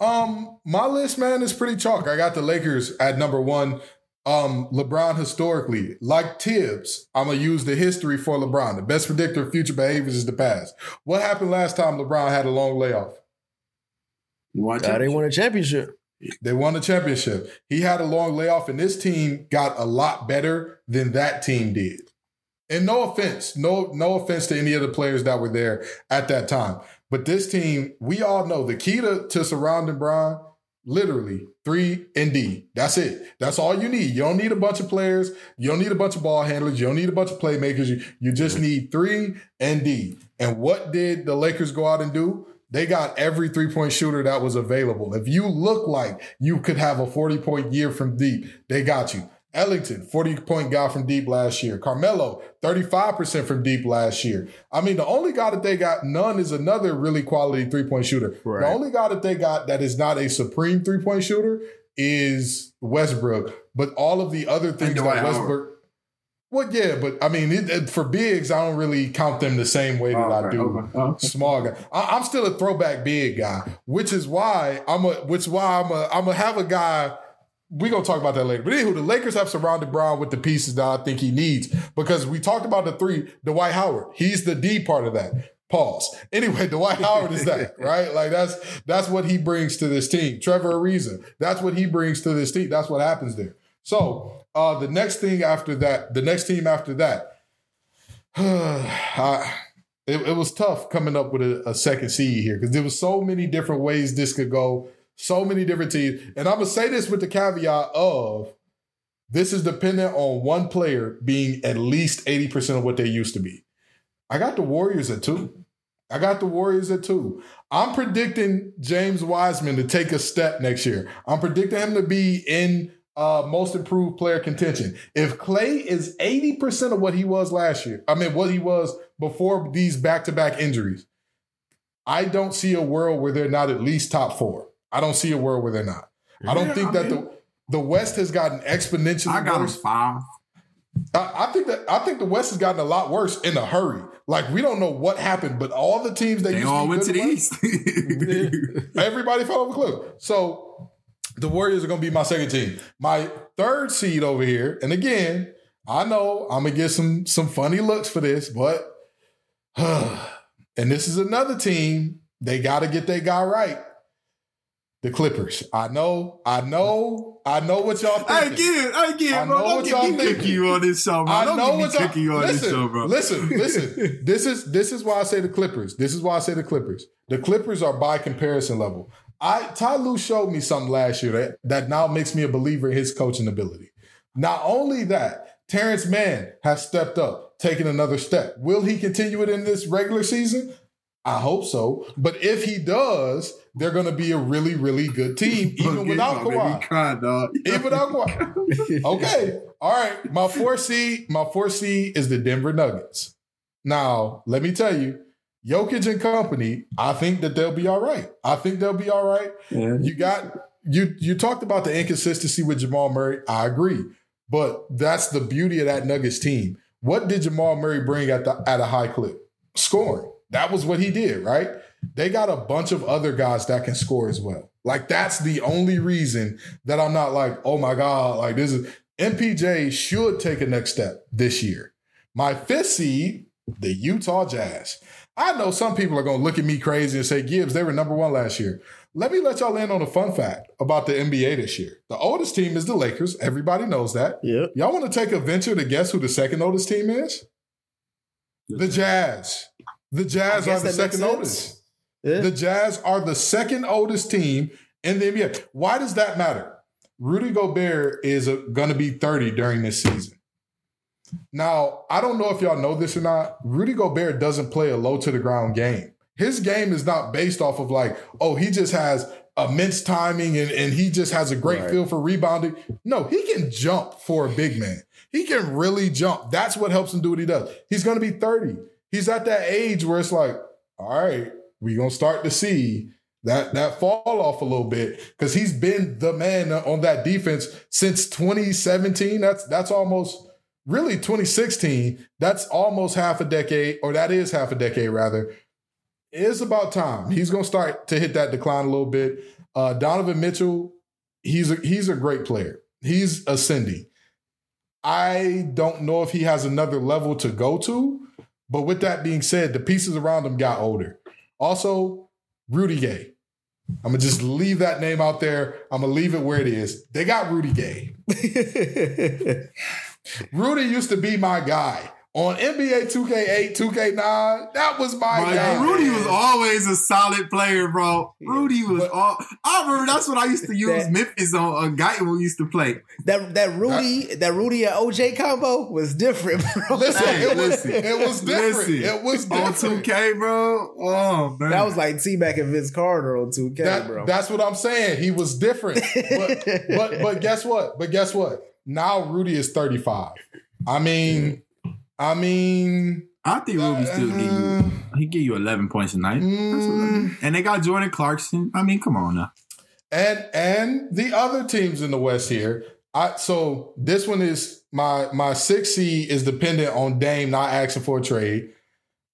um, my list, man, is pretty chalk. I got the Lakers at number one. Um, LeBron historically, like Tibbs, I'm gonna use the history for LeBron. The best predictor of future behaviors is the past. What happened last time LeBron had a long layoff? You they won a championship. They won the championship. He had a long layoff, and this team got a lot better than that team did. And no offense, no no offense to any of the players that were there at that time, but this team, we all know the key to, to surrounding Bron, literally three and D. That's it. That's all you need. You don't need a bunch of players. You don't need a bunch of ball handlers. You don't need a bunch of playmakers. You you just need three and D. And what did the Lakers go out and do? They got every three point shooter that was available. If you look like you could have a 40 point year from deep, they got you. Ellington, 40 point guy from deep last year. Carmelo, 35% from deep last year. I mean, the only guy that they got, none is another really quality three point shooter. Right. The only guy that they got that is not a supreme three point shooter is Westbrook. But all of the other things that Howard. Westbrook. Well, yeah, but I mean, it, it- for bigs, I don't really count them the same way that I do okay, small guy. I, I'm still a throwback big guy, which is why I'm a. Which is why I'm a. I'm gonna have a guy. We gonna talk about that later. But anywho, the Lakers have surrounded Bron with the pieces that I think he needs because we talked about the three. Dwight Howard, he's the D part of that. Pause. Anyway, Dwight Howard is that right? Like that's that's what he brings to this team. Trevor Ariza, that's what he brings to this team. That's what happens there. So uh, the next thing after that, the next team after that, I, it, it was tough coming up with a, a second seed here because there was so many different ways this could go, so many different teams. And I'm gonna say this with the caveat of this is dependent on one player being at least 80% of what they used to be. I got the Warriors at two. I got the Warriors at two. I'm predicting James Wiseman to take a step next year. I'm predicting him to be in uh, most improved player contention. If Klay is 80% of what he was last year, I mean, what he was before these back to back injuries, I don't see a world where they're not at least top four. I don't see a world where they're not. I don't think I that mean- the the West has gotten exponentially I got worse. five. I, I think that I think the West has gotten a lot worse in a hurry. Like we don't know what happened, but all the teams that They used all to be went to the West, East. Everybody fell off a cliff. So the Warriors are going to be my second team. My third seed over here, and again, I know I'm gonna get some some funny looks for this, but and this is another team. They got to get their guy right. The Clippers. I know. I know. I know what y'all think. I get it. I get I it, bro. know Don't what y'all me thinking. you on this show, bro. I Don't know what's up. you on listen, this show, bro. Listen, listen. this is this is why I say the Clippers. This is why I say the Clippers. The Clippers are by comparison level. I Ty Lue showed me something last year that, that now makes me a believer in his coaching ability. Not only that, Terance Mann has stepped up, taken another step. Will he continue it in this regular season? I hope so. But if he does, they're going to be a really, really good team, even Don't without get- don't make me Kawhi. cry, dog. Even without Kawhi. Okay. All right. My four seed, my four seed is the Denver Nuggets. Now, let me tell you, Jokic and company, I think that they'll be all right. I think they'll be all right. Yeah. You got you you talked about the inconsistency with Jamal Murray. I agree. But that's the beauty of that Nuggets team. What did Jamal Murray bring at the at a high clip? Scoring. That was what he did, right? they got a bunch of other guys that can score as well. Like that's the only reason that I'm not like, oh my God, like this is MPJ should take a next step this year. My fifth seed, the Utah Jazz. I know some people are gonna look at me crazy and say, Gibbs, they were number one last year. Let me let y'all in on a fun fact about the NBA this year. The oldest team is the Lakers. Everybody knows that. Yep. Y'all want to take a venture to guess who the second oldest team is? The Jazz. The Jazz are the second oldest. Yeah. The Jazz are the second oldest team in the NBA. Why does that matter? Rudy Gobert is uh, going to be 30 during this season. Now, I don't know if y'all know this or not. Rudy Gobert doesn't play a low to the ground game. His game is not based off of like, oh, he just has immense timing and, and he just has a great Right. feel for rebounding. No, he can jump for a big man. He can really jump. That's what helps him do what he does. He's going to be 30. He's at that age where it's like, all right, we're to start to see that that fall off a little bit because he's been the man on that defense since 2017. That's that's almost really 2016. That's almost half a decade, or that is half a decade rather. It's about time. He's gonna start to hit that decline a little bit. Uh, Donovan Mitchell, he's a, he's a great player. He's ascending. I don't know if he has another level to go to, but with that being said, the pieces around him got older. Also, Rudy Gay. I'm gonna just leave that name out there. I'm gonna leave it where it is. They got Rudy Gay. Rudy used to be my guy on NBA 2K8, 2K9. That was my Bro, guy. Rudy was always a solid player, bro. Rudy was But- all. I remember that's what I used to use That- Memphis on. Uh, a guy we used to play. that that Rudy that Rudy and OJ combo was different, bro. Listen, Hey, it, was, listen. it was different. Listen. It was On 2K, bro. Oh man, that was like T Mac and Vince Carter on 2K, That- bro. That's what I'm saying. He was different. But, but but guess what? But guess what? Now Rudy is 35. I mean, I mean, I think Rudy still give you. He give you 11 points a night. Mm, And they got Jordan Clarkson. I mean, come on now. and and the other teams in the West here. I so this one is my my six seed is dependent on Dame not asking for a trade.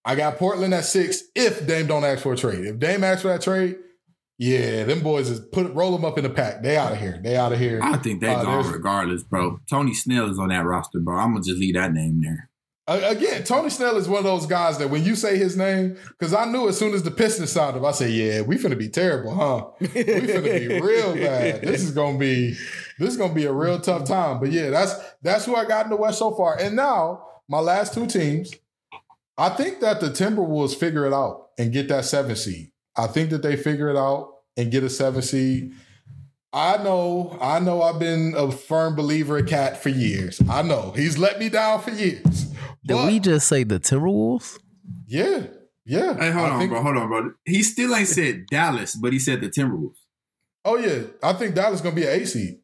I got Portland at six if Dame don't ask for a trade. If Dame asks for that trade, yeah, them boys is put roll them up in the pack. They out of here. They out of here. I think they Uh, gone regardless, bro. Tony Snell is on that roster, bro. I'm gonna just leave that name there. Again, Tony Snell is one of those guys that when you say his name, because I knew as soon as the Pistons him, I said, "Yeah, we finna be terrible, huh? We finna be real bad. This is gonna be this is gonna be a real tough time." But yeah, that's that's who I got in the West so far. And now my last two teams, I think that the Timberwolves figure it out and get that seven seed. I think that they figure it out and get a seven seed. I know, I know. I've been a firm believer of KAT for years. I know he's let me down for years. Did But- we just say the Timberwolves? yeah, yeah. Hey, hold I on, think- bro. Hold on, bro. He still ain't said Dallas, but he said the Timberwolves. Oh yeah, I think Dallas gonna be an A seed.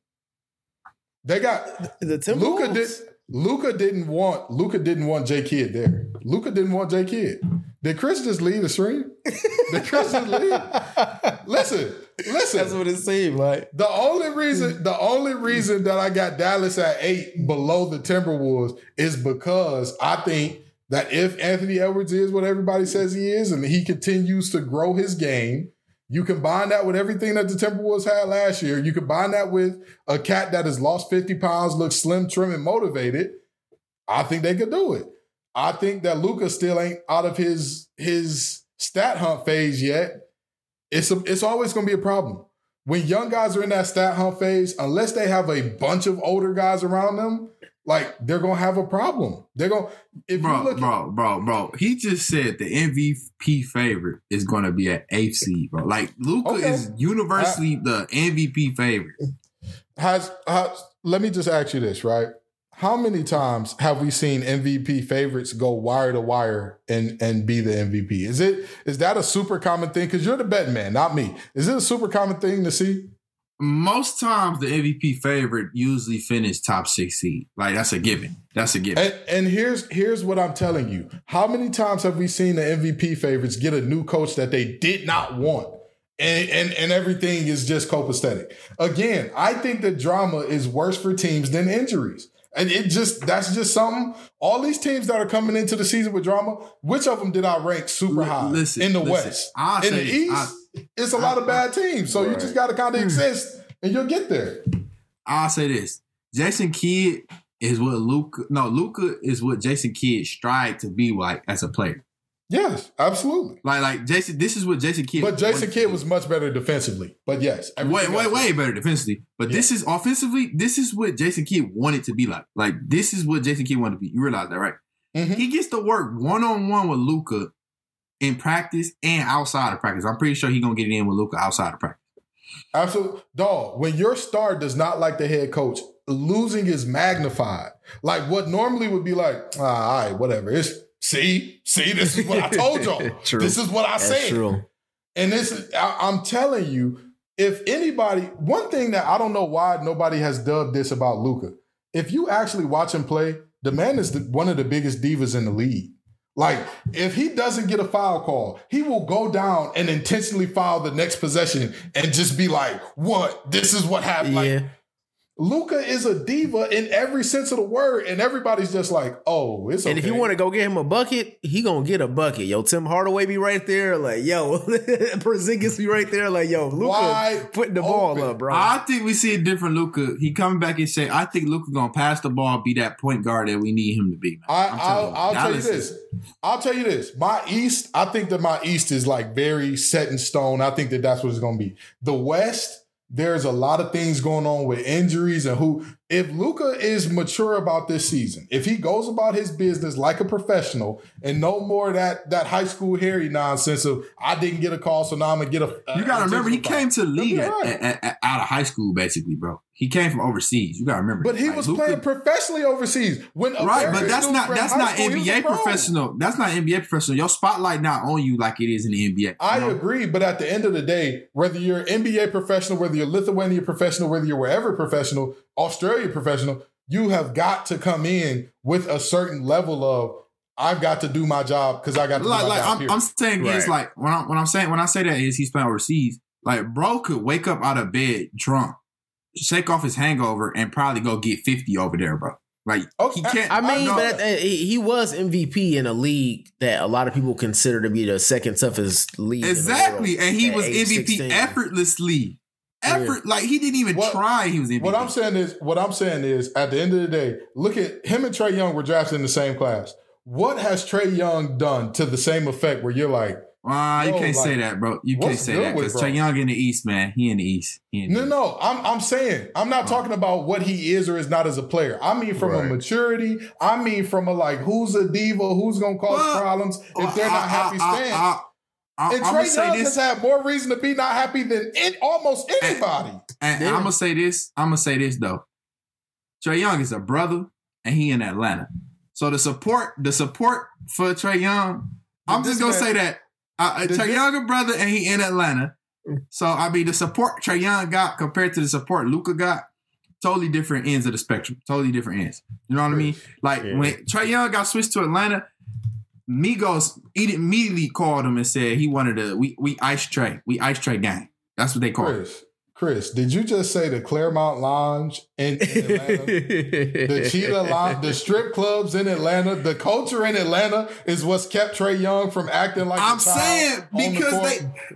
They got The Timberwolves. Luka did. Luka didn't want Luka didn't want J Kidd there. Luka didn't want J Kidd. Did Chris just leave the stream? Did Chris just leave? Listen, listen. That's what it seemed like. The only reason, the only reason that I got Dallas at eight below the Timberwolves is because I think that if Anthony Edwards is what everybody says he is, and he continues to grow his game, you combine that with everything that the Timberwolves had last year. You combine that with a cat that has lost fifty pounds, looks slim, trim, and motivated. I think they could do it. I think that Luka still ain't out of his his stat hunt phase yet. It's a, it's always going to be a problem when young guys are in that stat hunt phase, unless they have a bunch of older guys around them, like they're gonna have a problem. They're gonna if you Bro, look bro, bro, bro. He just said the MVP favorite is gonna be at eighth seed, bro. Like Luka Okay. is universally the MVP favorite. has, has let me just ask you this, right? How many times have we seen MVP favorites go wire to wire and and be the MVP? Is it is that a super common thing? Because you're the betting man, not me. Is it a super common thing to see? Most times the MVP favorite usually finish top six seed. Like that's a given. That's a given. And, and here's here's what I'm telling you. How many times have we seen the MVP favorites get a new coach that they did not want? And, and and everything is just copacetic. Again, I think the drama is worse for teams than injuries. And it just that's just something. All these teams that are coming into the season with drama, which of them did I rank super high listen, in the listen. West? I'll in say the. East, it's a lot of bad teams. So you just got to kind of exist, and you'll get there. I'll say this: Jason Kidd is what Luka. No, Luka is what Jason Kidd strive to be like as a player. Yes, absolutely. Like, like Jason. This is what Jason Kidd. But Jason Kidd was much better defensively. But yes, way, way, way better defensively. But this is offensively. This is what Jason Kidd wanted to be like. Like this is what Jason Kidd wanted to be. You realize that, right? Mhm. He gets to work one on one with Luka in practice and outside of practice. I'm pretty sure he's gonna get it in with Luka outside of practice. Absolutely. Dog, when your star does not like the head coach, losing is magnified. Like what normally would be like, ah, all right, whatever. It's see, see, this is what I told y'all. True. This is what I That's said. true. And this is, I, I'm telling you, if anybody, one thing that I don't know why nobody has dubbed this about Luka. If you actually watch him play, the man is the, one of the biggest divas in the league. Like, if he doesn't get a foul call, he will go down and intentionally foul the next possession and just be like, "What? This is what happened." Like, Yeah. Luka is a diva in every sense of the word, and everybody's just like, "Oh, it's." And if you want to go get him a bucket, he gonna get a bucket. Yo, Tim Hardaway be right there, like yo, Porzingis be right there, like yo, Luka Wide putting the ball up, bro. I think we see a different Luka. He coming back and say, "I think Luka gonna pass the ball, be that point guard that we need him to be." man. I, I'm I'll, you, I'll tell you this. I'll tell you this. My East, I think that my East is like very set in stone. I think that that's what it's going to be. The West, there's a lot of things going on with injuries and who. If Luka is mature about this season, if he goes about his business like a professional and no more that that high school Harry nonsense of I didn't get a call, so now I'm gonna get a. You gotta remember, he came to the league at, right. at- at- out of high school, basically, bro. He came from overseas. You gotta remember, But he Like, was Luka- playing professionally overseas. When right. But that's not that's not school, NBA pro. professional. That's not NBA professional. Your spotlight not on you like it is in the NBA. I know? agree, but at the end of the day, whether you're NBA professional, whether you're Lithuania professional, whether you're wherever professional, Australia professional, you have got to come in with a certain level of I've got to do my job because I got to like, do my like job. I'm. I'm saying is Right. like when I'm when I'm saying when I say that is he's playing overseas. Like bro could wake up out of bed drunk, shake off his hangover, and probably go get fifty over there, bro. Like Okay, he can't. I mean, know but that. uh, he he was MVP in a league that a lot of people consider to be the second toughest league. in the exactly, world and he was MVP 16. effortlessly. Effort like he didn't even What- try. He was MVP. what I'm saying is, what I'm saying is, at the end of the day, look at him and Trae Young were drafted in the same class. What has Trae Young done to the same effect where you're like, Ah, you can't say that, bro. You can't say that because? Trae Young in the East, man. He in the East. In the No, East. no, I'm I'm saying I'm not talking about what he is or is not as a player. I mean from a maturity. I mean from a like who's a diva, who's gonna cause Well, problems if uh, they're uh, not uh, happy stance. I, and am Trae Young has had more reason to be not happy than in, almost anybody. and Yeah. I'm gonna say this. I'm gonna say this though. Trae Young is a brother, and he in Atlanta. So the support, the support for Trae Young, I'm just gonna man- say that uh, uh, Trae this- Young a brother, and he in Atlanta. So I mean, the support Trae Young got compared to the support Luka got, totally different ends of the spectrum. Totally different ends. You know what I mean? Like Yeah. when Trae Young got switched to Atlanta, Migos he immediately called him and said he wanted to we we ice tray We ice tray gang. That's what they call it. Chris, Chris, did you just say the Clermont Lounge in, in Atlanta? the Cheetah Lounge, the strip clubs in Atlanta, the culture in Atlanta is what's kept Trae Young from acting like I'm child saying on the because court.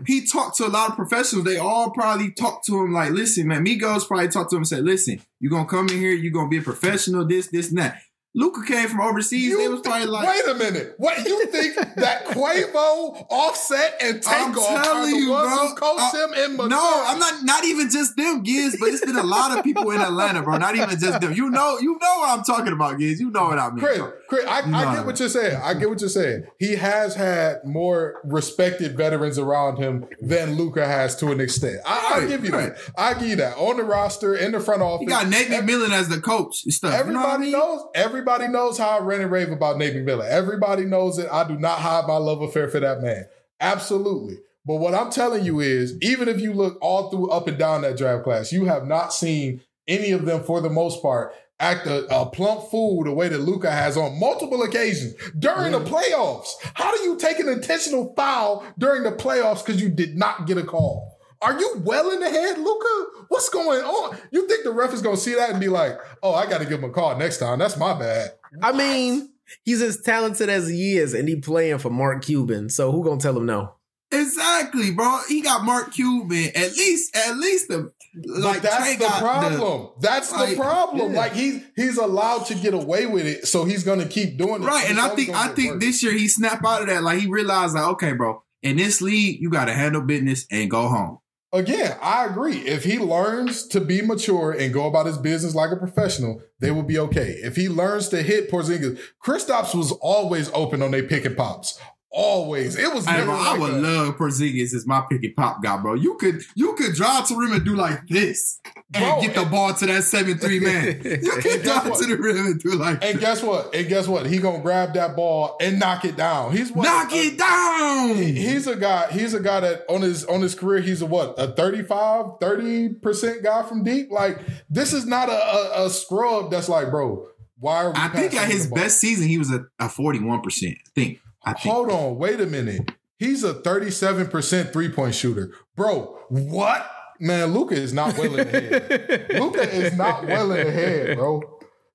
they he talked to a lot of professionals. They all probably talked to him like, listen, man. Migos probably talked to him and said, listen, you're gonna come in here, you're gonna be a professional, this, this, and that. Luka came from overseas. You they was probably like, wait a minute. What you think that Quavo, Offset, and Takeoff are the you, ones bro. who coached Uh, him in Missouri? No, I'm not. Not even just them, Giz. But it's been a lot of people in Atlanta, bro. Not even just them. You know, you know what I'm talking about, Giz. You know what I mean. Chris. Chris, I, No. I get what you're saying. I get what you're saying. He has had more respected veterans around him than Luka has to an extent. I, I'll give you that. I give you that. On the roster, in the front office. He got Nate McMillan as the coach and stuff. You know what I Everybody mean? knows. Everybody knows how I rant and rave about Nate McMillan. Everybody knows it. I do not hide my love affair for that man. Absolutely. But what I'm telling you is, even if you look all through up and down that draft class, you have not seen any of them, for the most part, act a, a plump fool the way that Luka has on multiple occasions during the playoffs. How do you take an intentional foul during the playoffs because you did not get a call? Are you well in the head, Luka? What's going on? You think the ref is gonna see that and be like, "Oh, I got to give him a call next time. That's my bad." I mean, he's as talented as he is, and he playing for Mark Cuban. So who gonna tell him no? Exactly, bro. He got Mark Cuban. At least, at least the like But that's Trae the got problem. that's the like, problem. yeah. Like he's he's allowed to get away with it, so he's gonna keep doing it. right. And I think I think worse. this year he snapped out of that. Like he realized, like, okay, bro, in this league, you got to handle business and go home. Again, I agree. If he learns to be mature and go about his business like a professional, they will be okay. If he learns to hit Porzingis, Kristaps was always open on their pick and pops. Always. It was Hey, never bro, I would a- love Porzingis as my pick and pop guy, bro. You could you could drive to the rim and do like this and Bro, get the and- ball to that seven three man. You can drive what? to the rim and do like And guess what? And guess what? He gonna grab that ball and knock it down. He's what, knock a- it down. He- He's a guy. He's a guy that on his on his career, he's a what a 35, 30 percent guy from deep. Like this is not a, a, a scrub. That's like, bro, why are we? I think at his best season, he was a, a 41%. I. I think. Hold on, wait a minute. He's a thirty-seven percent three-point shooter, bro. What? Man, Luka is not well in the head. Luka is not well in the head, bro.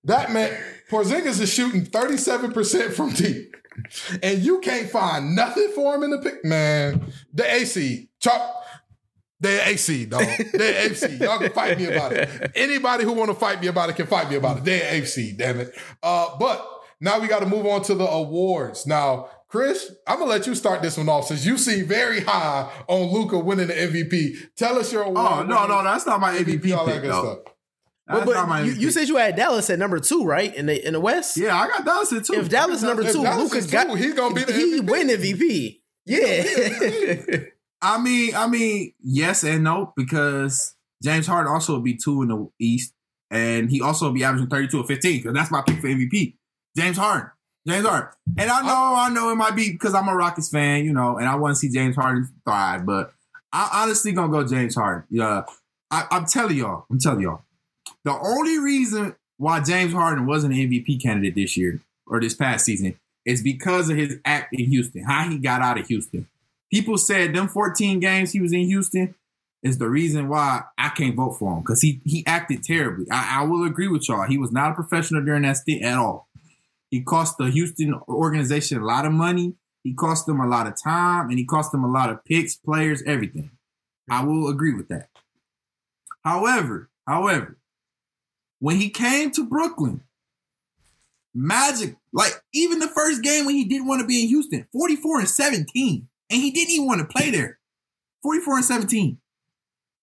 That man, Porzingis is shooting 37% from deep. And you can't find nothing for him in the pick. Man, the AC, chop. They're AC, dog. They're AC. Y'all can fight me about it. Anybody who want to fight me about it can fight me about it. They're AC, damn it. Uh, but now we got to move on to the awards. Now, Chris, I'm gonna let you start this one off since you seem very high on Luka winning the MVP. Tell us your oh, award. Oh, no, no, that's not my MVP all that pick, good though. stuff. But, but you, you said you had Dallas at number two, right? In the in the West. Yeah, I got Dallas at two. If Dallas number If two, Dallas Luka is got two, he's gonna be the he MVP. win MVP. Yeah. I mean, I mean, yes and no, because James Harden also would be two in the East, and he also would be averaging 32 or 15, because that's my pick for MVP. James Harden. James Harden. And I know, I know it might be because I'm a Rockets fan, you know, and I want to see James Harden thrive, but I honestly gonna go James Harden. Yeah. I, I'm telling y'all, I'm telling y'all. The only reason why James Harden wasn't an MVP candidate this year or this past season is because of his act in Houston, how he got out of Houston. People said them 14 games he was in Houston is the reason why I can't vote for him because he he acted terribly. I, I will agree with y'all. He was not a professional during that stint at all. He cost the Houston organization a lot of money. He cost them a lot of time, and he cost them a lot of picks, players, everything. I will agree with that. However, however, when he came to Brooklyn, Magic, like even the first game when he didn't want to be in Houston, 44 and 17. And he didn't even want to play there. 44 and 17.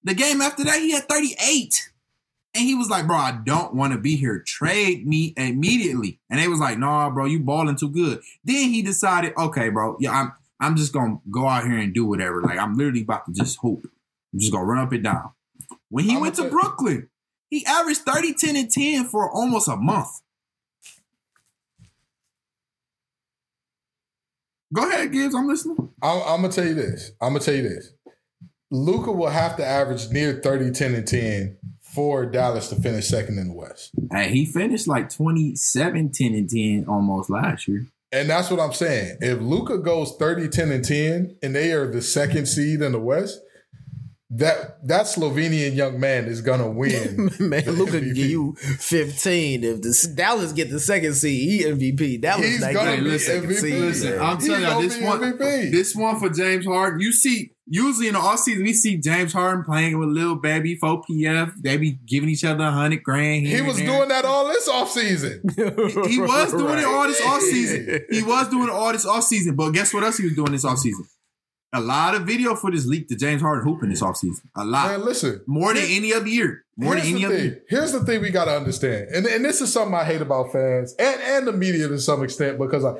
The game after that, he had 38. And he was like, bro, I don't want to be here. Trade me immediately. And they was like, nah, bro, you balling too good. Then he decided, okay, bro, yeah, I'm I'm just gonna go out here and do whatever. Like I'm literally about to just hoop. I'm just gonna run up and down. When he I'ma went to tell- Brooklyn, he averaged 30, 10, and 10 for almost a month. Go ahead, Gibbs. I'm listening. I'm, I'm gonna tell you this. I'm gonna tell you this. Luka will have to average near 30, 10, and 10 for Dallas to finish second in the West. Hey, he finished like 27, 10, and 10 almost last year. And that's what I'm saying. If Luka goes 30, 10, and 10, and they are the second seed in the West, that that Slovenian young man is gonna win. Man, the Luka give you 15. If the Dallas get the second seed, he MVP. Dallas He's not gonna getting be the second MVP. seed. Listen, man. I'm telling y'all, this one, MVP. this one for James Harden. You see, usually in the offseason, we see James Harden playing with Lil Baby, 4 PF. They be giving each other a hundred grand. he was doing that all this offseason. He was doing it all this Right. offseason. He was doing it all this offseason. But guess what else he was doing this offseason? A lot of video footage leaked to James Harden hooping this offseason. A lot. Man, listen. More than any other year. More than any the other thing. year. Here's the thing we gotta understand, and and this is something I hate about fans and and the media to some extent because I,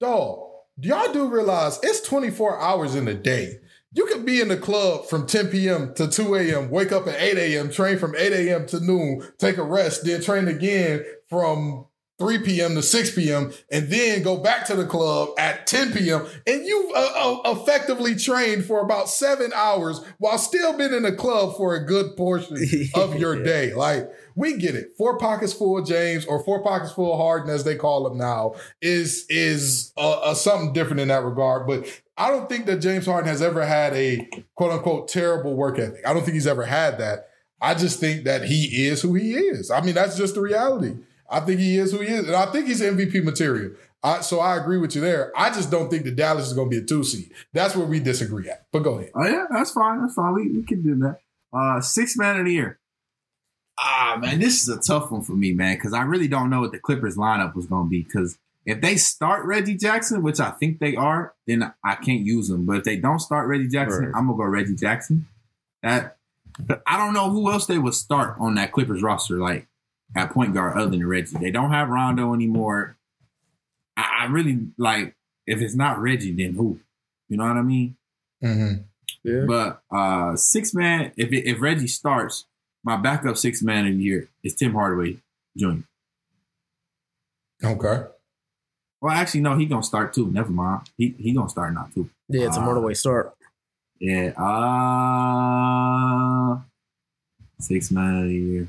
dog, do y'all do realize it's 24 hours in a day. You could be in the club from 10 p.m. to 2 a.m., wake up at 8 a.m., train from 8 a.m. to noon, take a rest, then train again from 3 p.m. to 6 p.m., and then go back to the club at 10 p.m. And you uh, uh, effectively trained for about seven hours while still being in the club for a good portion of your day. Like, we get it. Four pockets full of James or four pockets full of Harden, as they call him now, is is uh, uh, something different in that regard. But I don't think that James Harden has ever had a quote unquote terrible work ethic. I don't think he's ever had that. I just think that he is who he is. I mean, that's just the reality. I think he is who he is, and I think he's MVP material. I, so I agree with you there. I just don't think the Dallas is going to be a two seed. That's where we disagree at. But go ahead. Oh yeah, that's fine. That's fine. We, we can do that. Uh, six man of the year. Ah man, this is a tough one for me, man, because I really don't know what the Clippers lineup was going to be. Because if they start Reggie Jackson, which I think they are, then I can't use them. But if they don't start Reggie Jackson, Right. I'm gonna go Reggie Jackson. That but I don't know who else they would start on that Clippers roster, like at point guard other than Reggie. They don't have Rondo anymore. I, I really like if it's not Reggie, then who? You know what I mean? Mm-hmm. Yeah. But uh six man, if it, if Reggie starts, my backup six man of the year is Tim Hardaway Jr. Okay. Well, actually, no, he gonna start too. Never mind. He he gonna start not too. Yeah, it's a Ah. Hardaway start. Yeah. Uh six man of the year.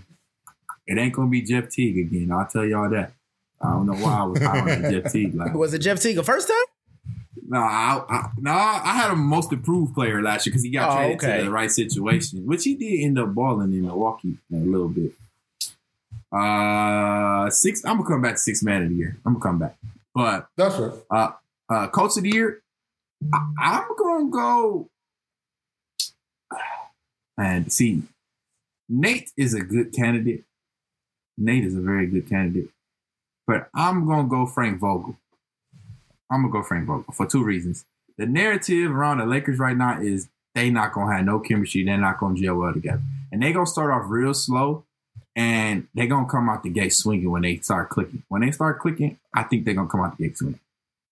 It ain't gonna be Jeff Teague again. I'll tell y'all that. I don't know why I was high on Jeff Teague. Like, Was it Jeff Teague the first time? no, I, I, no, I had a most improved player last year because he got Oh, traded okay. to the right situation, which he did end up balling in Milwaukee a little bit. Uh, six. I'm gonna come back to six man of the year. I'm gonna come back, but That's right. uh, uh, coach of the year, I, I'm gonna go. And see, Nate is a good candidate. Nate is a very good candidate, but I'm gonna go Frank Vogel. I'm gonna go Frank Vogel for two reasons. The narrative around the Lakers right now is they not gonna have no chemistry. They're not gonna gel well together, and they gonna start off real slow, and they're gonna come out the gate swinging when they start clicking. When they start clicking, I think they're gonna come out the gate swinging.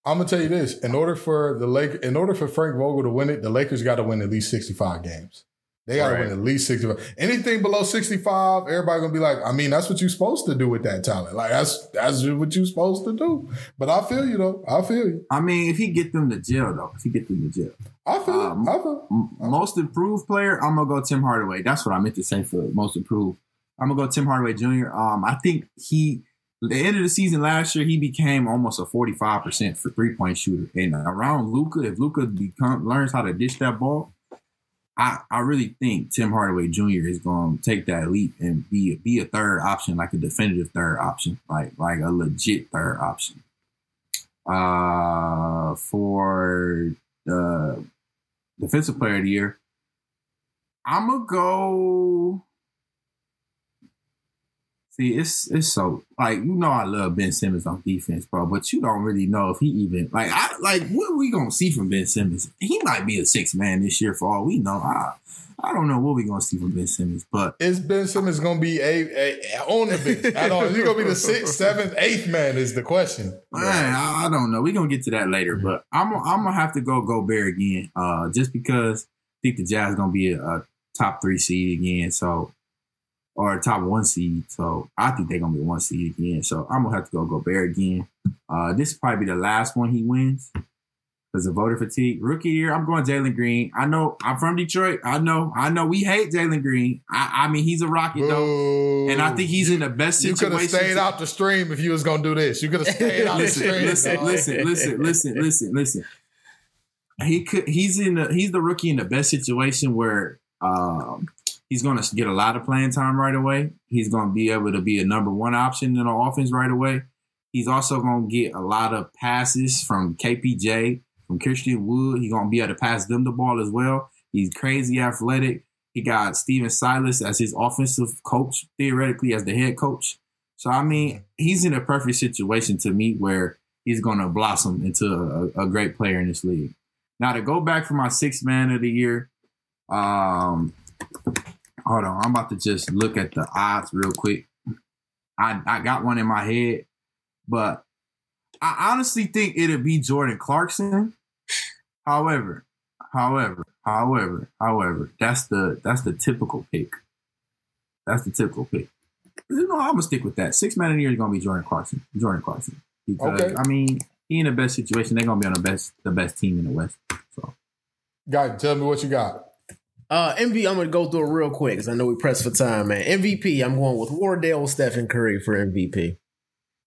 I'm gonna tell you this: in order for the Lake, in order for Frank Vogel to win it, the Lakers got to win at least 65 games. They got to Right. win at least 65. Anything below 65, everybody gonna be like, I mean, that's what you're supposed to do with that talent. Like that's that's what you're supposed to do. But I feel you though. I feel you. I mean, if he get them to jail though, if he get them to jail, I feel Um, it. I feel. M- most improved player, I'm gonna go Tim Hardaway. That's what I meant to say for most improved. I'm gonna go Tim Hardaway Jr. Um, I think he, the end of the season last year, he became almost a 45 percent for three point shooter. And around Luka, if Luka become learns how to dish that ball, I I really think Tim Hardaway Jr. is gonna take that leap and be be a third option, like a definitive third option, like like a legit third option. Uh, for the defensive player of the year. I'm gonna go. See, it's it's so like you know I love Ben Simmons on defense, bro, but you don't really know if he even like I like what are we gonna see from Ben Simmons? He might be a six man this year for all we know. I I don't know what we gonna see from Ben Simmons, but Is Ben Simmons gonna be a, a on the bench at all? Is he gonna be the sixth, seventh, eighth man? Is the question. Man, I, I don't know. We're gonna get to that later, but I'm I'm gonna have to go Gobert again, uh, just because I think the Jazz gonna be a, a top three seed again, so or top one seed. So I think they're gonna be one seed again. So I'm gonna have to go Gobert again. Uh, this is probably the last one he wins because of voter fatigue. Rookie year, I'm going Jalen Green. I know I'm from Detroit. I know, I know we hate Jalen Green. I, I mean he's a Rocky though, and I think he's in the best situation. You could have stayed to- out the stream if you was gonna do this. You could have stayed out the stream. listen, listen, listen, listen, listen, listen. He could. He's in. The, he's the rookie in the best situation where um, he's going to get a lot of playing time right away. He's going to be able to be a number one option in the offense right away. He's also going to get a lot of passes from KPJ, from Christian Wood. He's going to be able to pass them the ball as well. He's crazy athletic. He got Stephen Silas as his offensive coach, theoretically as the head coach. So I mean, he's in a perfect situation to me where he's going to blossom into a, a great player in this league. Now to go back for my sixth man of the year, um, hold on, I'm about to just look at the odds real quick. I I got one in my head, but I honestly think it'll be Jordan Clarkson. However, however, however, however, that's the that's the typical pick. That's the typical pick. You know, I'm gonna stick with that. Six man of the year is gonna be Jordan Clarkson. Jordan Clarkson. Because Okay. I mean, he in the best situation. They're gonna be on the best the best team in the West. So Guy, tell me what you got. Uh, MVP, I'm going to go through it real quick because I know we pressed for time, man. MVP, I'm going with Wardell Stephen Curry for MVP.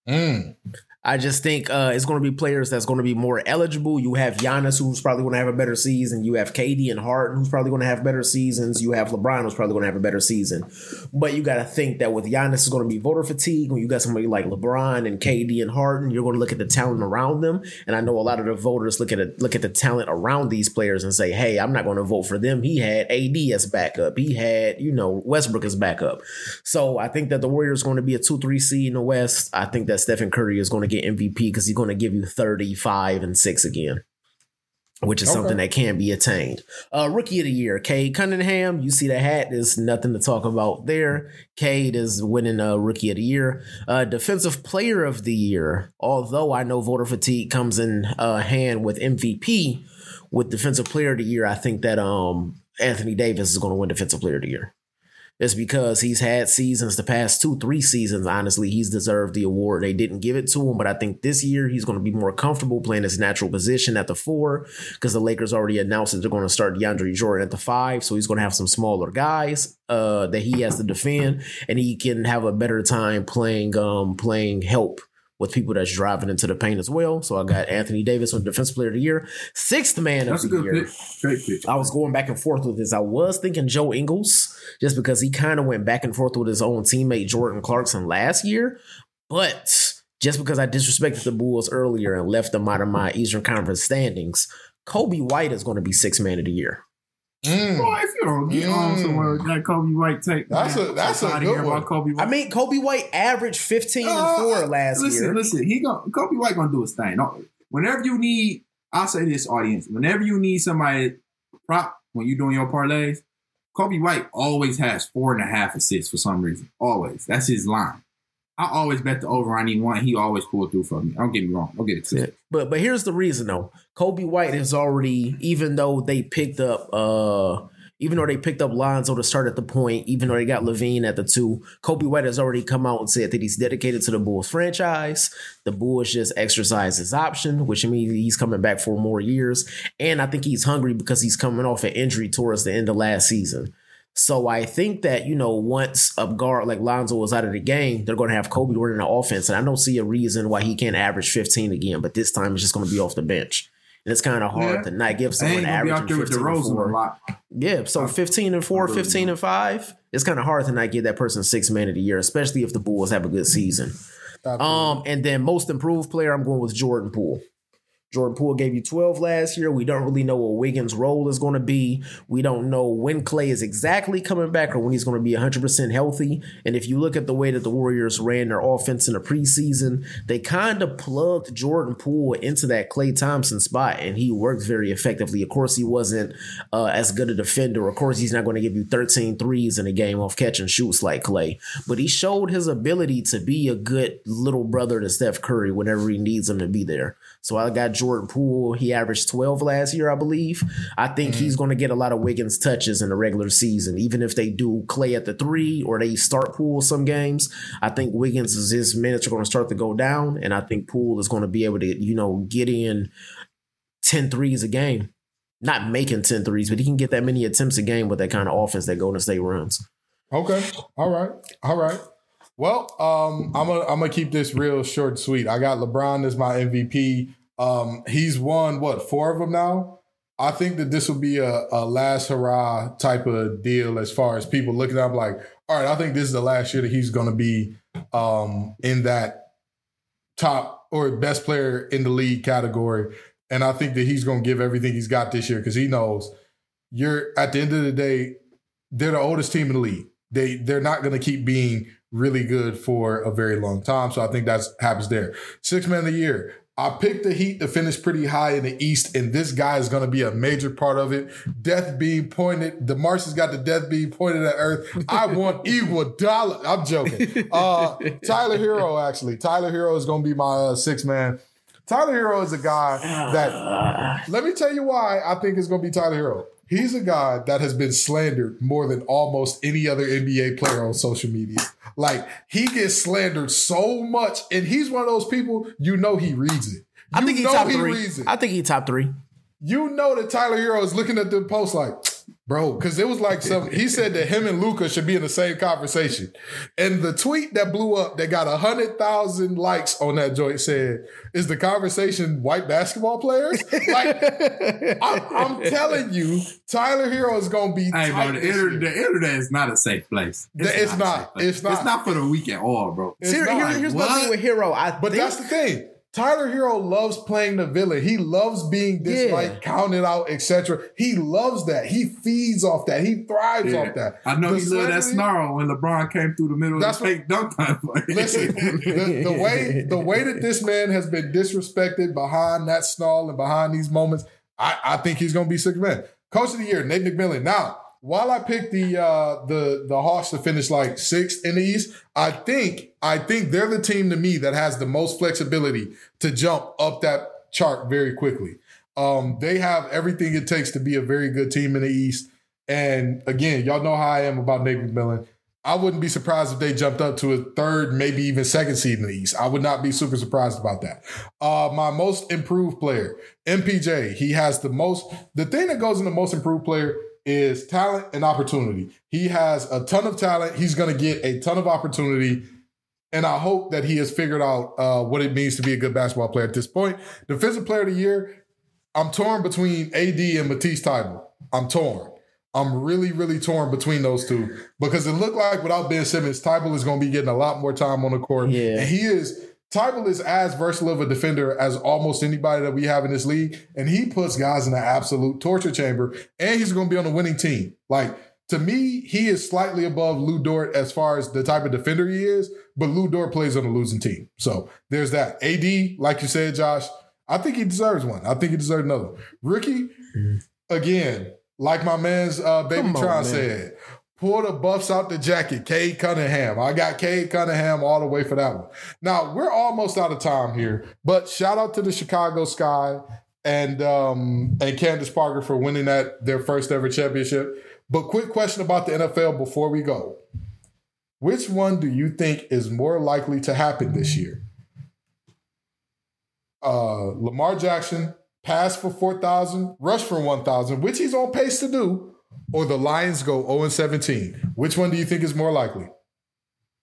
Mm. I just think uh, it's going to be players that's going to be more eligible. You have Giannis, who's probably going to have a better season. You have KD and Harden, who's probably going to have better seasons. You have LeBron, who's probably going to have a better season. But you got to think that with Giannis, is going to be voter fatigue. When you got somebody like LeBron and KD and Harden, you're going to look at the talent around them. And I know a lot of the voters look at it, look at the talent around these players and say, "Hey, I'm not going to vote for them." He had AD as backup. He had you know Westbrook as backup. So I think that the Warriors going to be a two three seed in the West. I think that Stephen Curry is going to get MVP because he's going to give you 35 and 6 again. Which is Okay. something that can be attained. Uh, rookie of the year, Cade Cunningham. You see the hat. There's nothing to talk about there. Cade is winning uh, rookie of the year. Uh, defensive player of the year. Although I know voter fatigue comes in uh, hand with MVP, with defensive player of the year, I think that um Anthony Davis is going to win defensive player of the year. It's because he's had seasons the past two, three seasons. Honestly, he's deserved the award. They didn't give it to him, but I think this year he's going to be more comfortable playing his natural position at the four because the Lakers already announced that they're going to start DeAndre Jordan at the five. So he's going to have some smaller guys uh, that he has to defend, and he can have a better time playing um, playing help with people that's driving into the paint as well. So I got Anthony Davis on Defensive Player of the Year, sixth man That's a of the good year. pick. Great pick. I was going back and forth with this. I was thinking Joe Ingles just because he kind of went back and forth with his own teammate Jordan Clarkson last year. But just because I disrespected the Bulls earlier and left them out of my Eastern Conference standings, Coby White is going to be six man of the year. Mm. Boy, if you don't get on Mm. somewhere with that Coby White take, That's man, a- that's a I'm outta good here one. Coby White. I mean, Coby White averaged 15 and Uh, 4 last listen, year. Listen, he going Coby White gonna do his thing. Whenever you need, I'll say this, audience. Whenever you need somebody prop when you're doing your parlays, Coby White always has four and a half assists for some reason. Always, that's his line. I always bet the over on any one. He always pulled through for me. Don't get me wrong. Don't get it twisted. But but here's the reason though. Coby White has already, even though they picked up uh even though they picked up Lonzo to start at the point, even though they got LaVine at the two, Coby White has already come out and said that he's dedicated to the Bulls franchise. The Bulls just exercised his option, which means he's coming back for more years. And I think he's hungry because he's coming off an injury towards the end of last season. So I think that, you know, once a guard like Lonzo was out of the game, they're going to have Coby running the offense. And I don't see a reason why he can't average 15 again, but this time it's just going to be off the bench. And it's kind of hard Yeah. to not give someone ain't gonna be out averaging there with 15 and DeRozan a 4. lot. Yeah, so 15 and 4, 15 and 5, it's kind of hard to not give that person six man of the year, especially if the Bulls have a good season. Um, and then most improved player, I'm going with Jordan Poole. Jordan Poole gave you 12 last year. We don't really know what Wiggins' role is going to be. We don't know when Klay is exactly coming back or when he's going to be 100% healthy. And if you look at the way that the Warriors ran their offense in the preseason, they kind of plugged Jordan Poole into that Klay Thompson spot, and he worked very effectively. Of course, he wasn't uh, as good a defender. Of course, he's not going to give you 13 threes in a game off catch and shoots like Klay, but he showed his ability to be a good little brother to Steph Curry whenever he needs him to be there. So I got Jordan Poole. He averaged 12 last year, I believe. I think he's mm. going to get a lot of Wiggins touches in the regular season, even if they do Klay at the three or they start Poole some games. I think Wiggins is his minutes are going to start to go down, and I think Poole is going to be able to, you know, get in 10 threes a game. Not making 10 threes, but he can get that many attempts a game with that kind of offense that Golden State runs. Okay. All right. All right. Well, um, I'm gonna I'm gonna keep this real short and sweet. I got LeBron as my MVP. Um, he's won what four of them now. I think that this will be a, a last hurrah type of deal as far as people looking up like, all right, I think this is the last year that he's gonna be um, in that top or best player in the league category. And I think that he's gonna give everything he's got this year because he knows you're at the end of the day, they're the oldest team in the league. They they're not to keep being really good for a very long time. So I think that's happens there. Six man of the year. I picked the Heat to finish pretty high in the East, and this guy is going to be a major part of it. Death beam pointed. the Demarcus got the death beam pointed at Earth. I want Iguodala. I'm joking. Uh, Tyler Herro, actually. Tyler Herro is going to be my uh, six man. Tyler Herro is a guy that let me tell you why I think it's going to be Tyler Herro. He's a guy that has been slandered more than almost any other NBA player on social media. Like he gets slandered so much, and he's one of those people you know he reads it. I think he top he three. I think he top three. you know that Tyler Herro is looking at the post like, Bro, because it was like some. He said that him and Luka should be in the same conversation, and the tweet that blew up that got a hundred thousand likes on that joint said, "Is the conversation white basketball players?" Like, I'm, I'm telling you, Tyler Herro is gonna be. Hey, tight bro, the, this inter- year. the internet is not a safe place. It's a not. safe place. It's not. It's not for the weak at all, bro. It's Here- not. here- here's my What? thing with Herro. I But think, that's the thing. Tyler Herro loves playing the villain. He loves being disliked, Yeah. counted out, etc. He loves that. He feeds off that. He thrives Yeah. off that. I know The he loved that snarl when LeBron came through the middle That's of the fake dunk time. Listen, the, the way the way that this man has been disrespected behind that snarl and behind these moments, I, I think he's going to be six man. Coach of the year, Nate McMillan. Now, while I picked the uh, the the Hawks to finish like sixth in the East, I think I think they're the team to me that has the most flexibility to jump up that chart very quickly. Um, they have everything it takes to be a very good team in the East. And again, y'all know how I am about Nate McMillan. I wouldn't be surprised if they jumped up to a third, maybe even second seed in the East. I would not be super surprised about that. Uh, my most improved player, MPJ. He has the most. The thing that goes in the most improved player is talent and opportunity. He has a ton of talent. He's going to get a ton of opportunity. And I hope that he has figured out uh, what it means to be a good basketball player at this point. Defensive player of the year, I'm torn between AD and Matisse Thybulle. I'm torn. I'm really, really torn between those two because it looked like without Ben Simmons, Thybulle is going to be getting a lot more time on the court. Yeah. And he is, Thybulle is as versatile of a defender as almost anybody that we have in this league. And he puts guys in an absolute torture chamber and he's going to be on a winning team. Like, to me, he is slightly above Lu Dort as far as the type of defender he is, but Lu Dort plays on a losing team. So there's that. AD, like you said, Josh, I think he deserves one. I think he deserves another. Ricky, again, like my man's uh, baby on, Tron man. said, pull the buffs out the jacket. Cade Cunningham. I got Cade Cunningham all the way for that one. Now we're almost out of time here, but shout out to the Chicago Sky and um, and Candace Parker for winning that their first ever championship. But quick question about the NFL before we go. Which one do you think is more likely to happen this year? Uh, Lamar Jackson pass for 4,000, rush for 1,000, which he's on pace to do, or the Lions go 0 17. Which one do you think is more likely?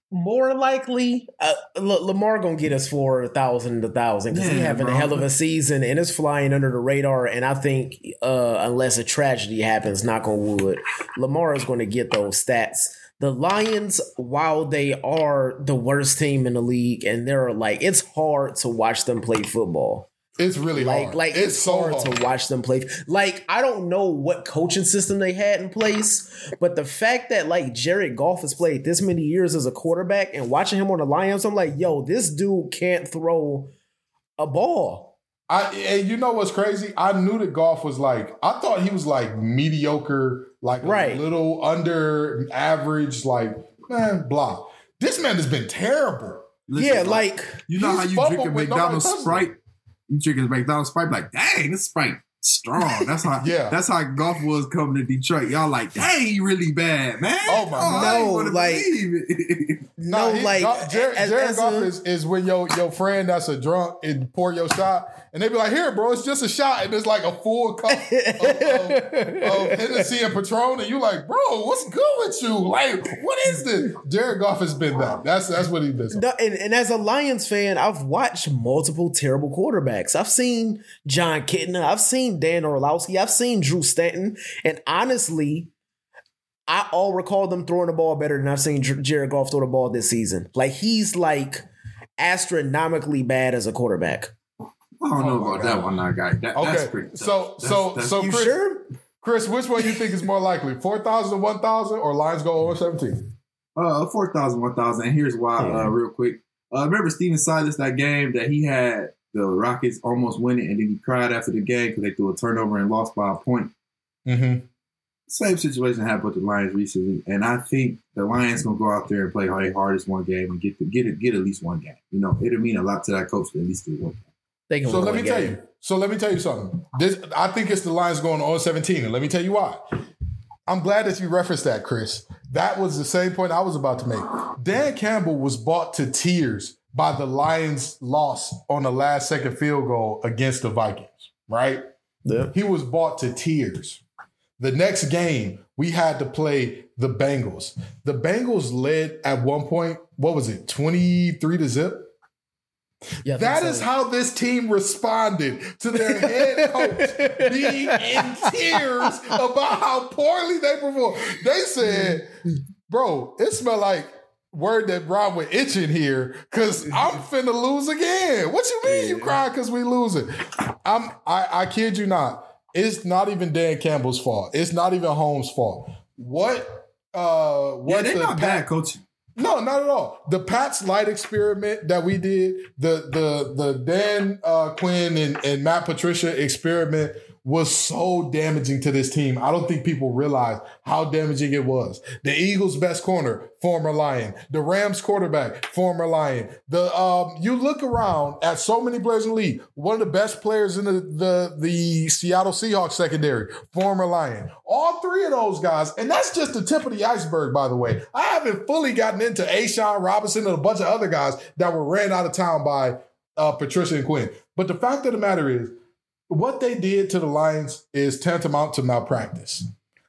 more likely, uh, L- Lamar gonna get us four thousand to thousand because he Yeah, having bro. a hell of a season and it's flying under the radar. And I think uh, unless a tragedy happens, knock on wood, Lamar is going to get those stats. The Lions, while they are the worst team in the league, and they're like it's hard to watch them play football. It's really Like, hard. like it's, it's, so hard, hard. to watch them play. Like, I don't know what coaching system they had in place, but the fact that like Jared Goff has played this many years as a quarterback and watching him on the Lions, I'm like, yo, this dude can't throw a ball. I and you know what's crazy? I knew that Goff was like I thought he was like mediocre, like Right. a little under average, like man, blah. This man has been terrible. Listen, yeah, bro, like you know how you drink a McDonald's touching him. Sprite? You drink a McDonald's Sprite, like, dang, this Sprite strong. That's how. Yeah. That's how Goff was coming to Detroit. Y'all like, dang, he really bad, man. Oh, my oh, I God. No, wanna like- believe it. no, he- like Goff- Jared, as- Jared as Goff a- is, is when your your friend that's a drunk and pour your shot, and they be like, "Here, bro, it's just a shot," and it's like a full cup of, of, of Hennessy and Patron, and you like, "Bro, what's good with you? Like, what is this?" Jared Goff has been that. That's that's what he's been. And, and as a Lions fan, I've watched multiple terrible quarterbacks. I've seen Jon Kitna, I've seen Dan Orlovsky, I've seen Drew Stanton, and honestly, I all recall them throwing the ball better than I've seen Jared Goff throw the ball this season. Like he's like astronomically bad as a quarterback. I don't know Oh about God. that one, guy. That, that's Okay, pretty tough. so That's- so that's- so Chris, sure? Chris, which one you think is more likely, four thousand, one thousand, or Lions go over seventeen? Uh, 4,000, 1,000. And here's why, Yeah. uh, real quick. Uh, remember Stephen Silas, that game that he had the Rockets almost winning, and then he cried after the game because they threw a turnover and lost by a point. Mm-hmm. Same situation happened with the Lions recently, and I think the Lions gonna go out there and play their hardest one game and get to get it, get at least one game. You know, it'll mean a lot to that coach to at least get one. game. They can So let one me tell you. So let me tell you something. This I think it's the Lions going on 17, and let me tell you why. I'm glad that you referenced that, Chris. That was the same point I was about to make. Dan Campbell was bought to tears by the Lions' loss on the last second field goal against the Vikings, right? Yeah. He was bought to tears. The next game, we had to play the Bengals. The Bengals led at one point, what was it, 23 to zip? Yeah, I think so. how this team responded to their head coach being in tears about how poorly they performed. They said, bro, it smelled like word that Rob with itching here because I'm finna lose again. What you mean you cry because we losing? I'm I, I kid you not. It's not even Dan Campbell's fault. It's not even Holmes' fault. What uh what Yeah, they're the not bad coaching. No, not at all. The Pat's Light experiment that we did, the the the Dan uh, Quinn and, and Matt Patricia experiment was so damaging to this team. I don't think people realize how damaging it was. The Eagles' best corner, former Lion. The Rams' quarterback, former Lion. The um, you look around at so many players in the league. One of the best players in the the, the Seattle Seahawks secondary, former Lion. All three of those guys, and that's just the tip of the iceberg, by the way. I haven't fully gotten into A'Shawn Robinson and a bunch of other guys that were ran out of town by uh, Patricia and Quinn. But the fact of the matter is, what they did to the Lions is tantamount to malpractice.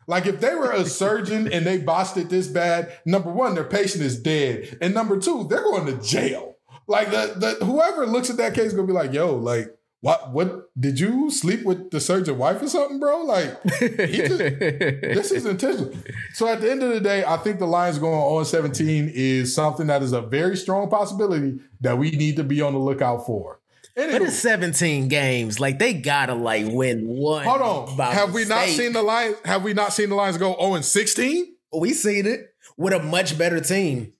Like if they were a surgeon and they botched it this bad, number one, their patient is dead, and number two, they're going to jail. Like the, the whoever looks at that case is gonna be like, "Yo, like what? What did you sleep with the surgeon wife or something, bro? Like just, this is intentional." So at the end of the day, I think the Lions going on 17 is something that is a very strong possibility that we need to be on the lookout for. But it's 17 games. Like they gotta like win one. Hold on. by Have we not seen the Lions? Have we not seen the Lions go 0 and 16 We seen it with a much better team.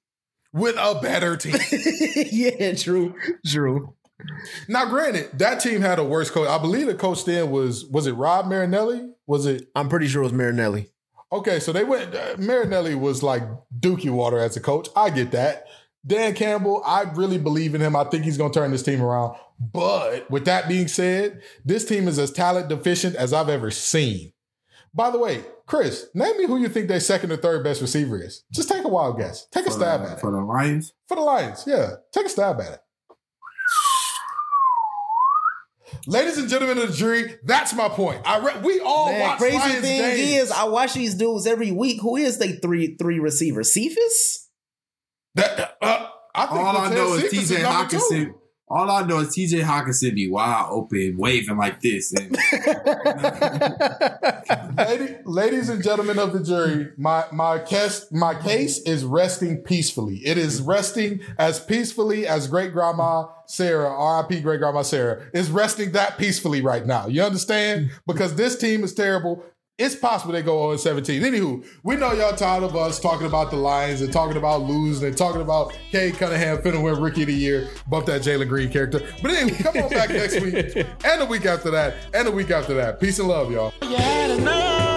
with a better team? yeah, true, true. now, granted, that team had a worse coach. I believe the coach then was was it Rob Marinelli? Was it I'm pretty sure it was Marinelli. okay? So they went. Uh, Marinelli was like Dookie Water as a coach. I get that. Dan Campbell, I really believe in him. I think he's going to turn this team around. But with that being said, this team is as talent deficient as I've ever seen. By the way, Chris, name me who you think their second or third best receiver is. Just take a wild guess. Take a For stab the, at it. for the Lions. For the Lions, yeah. Take a stab at it. Ladies and gentlemen of the jury, that's my point. I re- we all Man, watch crazy Lions thing games. is, I watch these dudes every week. Who is they three three receiver? Cephus? That, uh, I think All I Montez know is TJ number. Hawkinson. All I know is TJ Hockenson be wide open, waving like this. And Lady, ladies and gentlemen of the jury, my my case my case is resting peacefully. It is resting as peacefully as great grandma Sarah, R.I.P. great grandma Sarah, is resting that peacefully right now. You understand? Because this team is terrible. It's possible they go 0 17. Anywho, we know y'all tired of us talking about the Lions and talking about losing and talking about Cade Cunningham finna win Rookie of the Year, bump that Jalen Green character. But anyway, come on back next week and the week after that and the week after that. Peace and love, y'all. You had enough.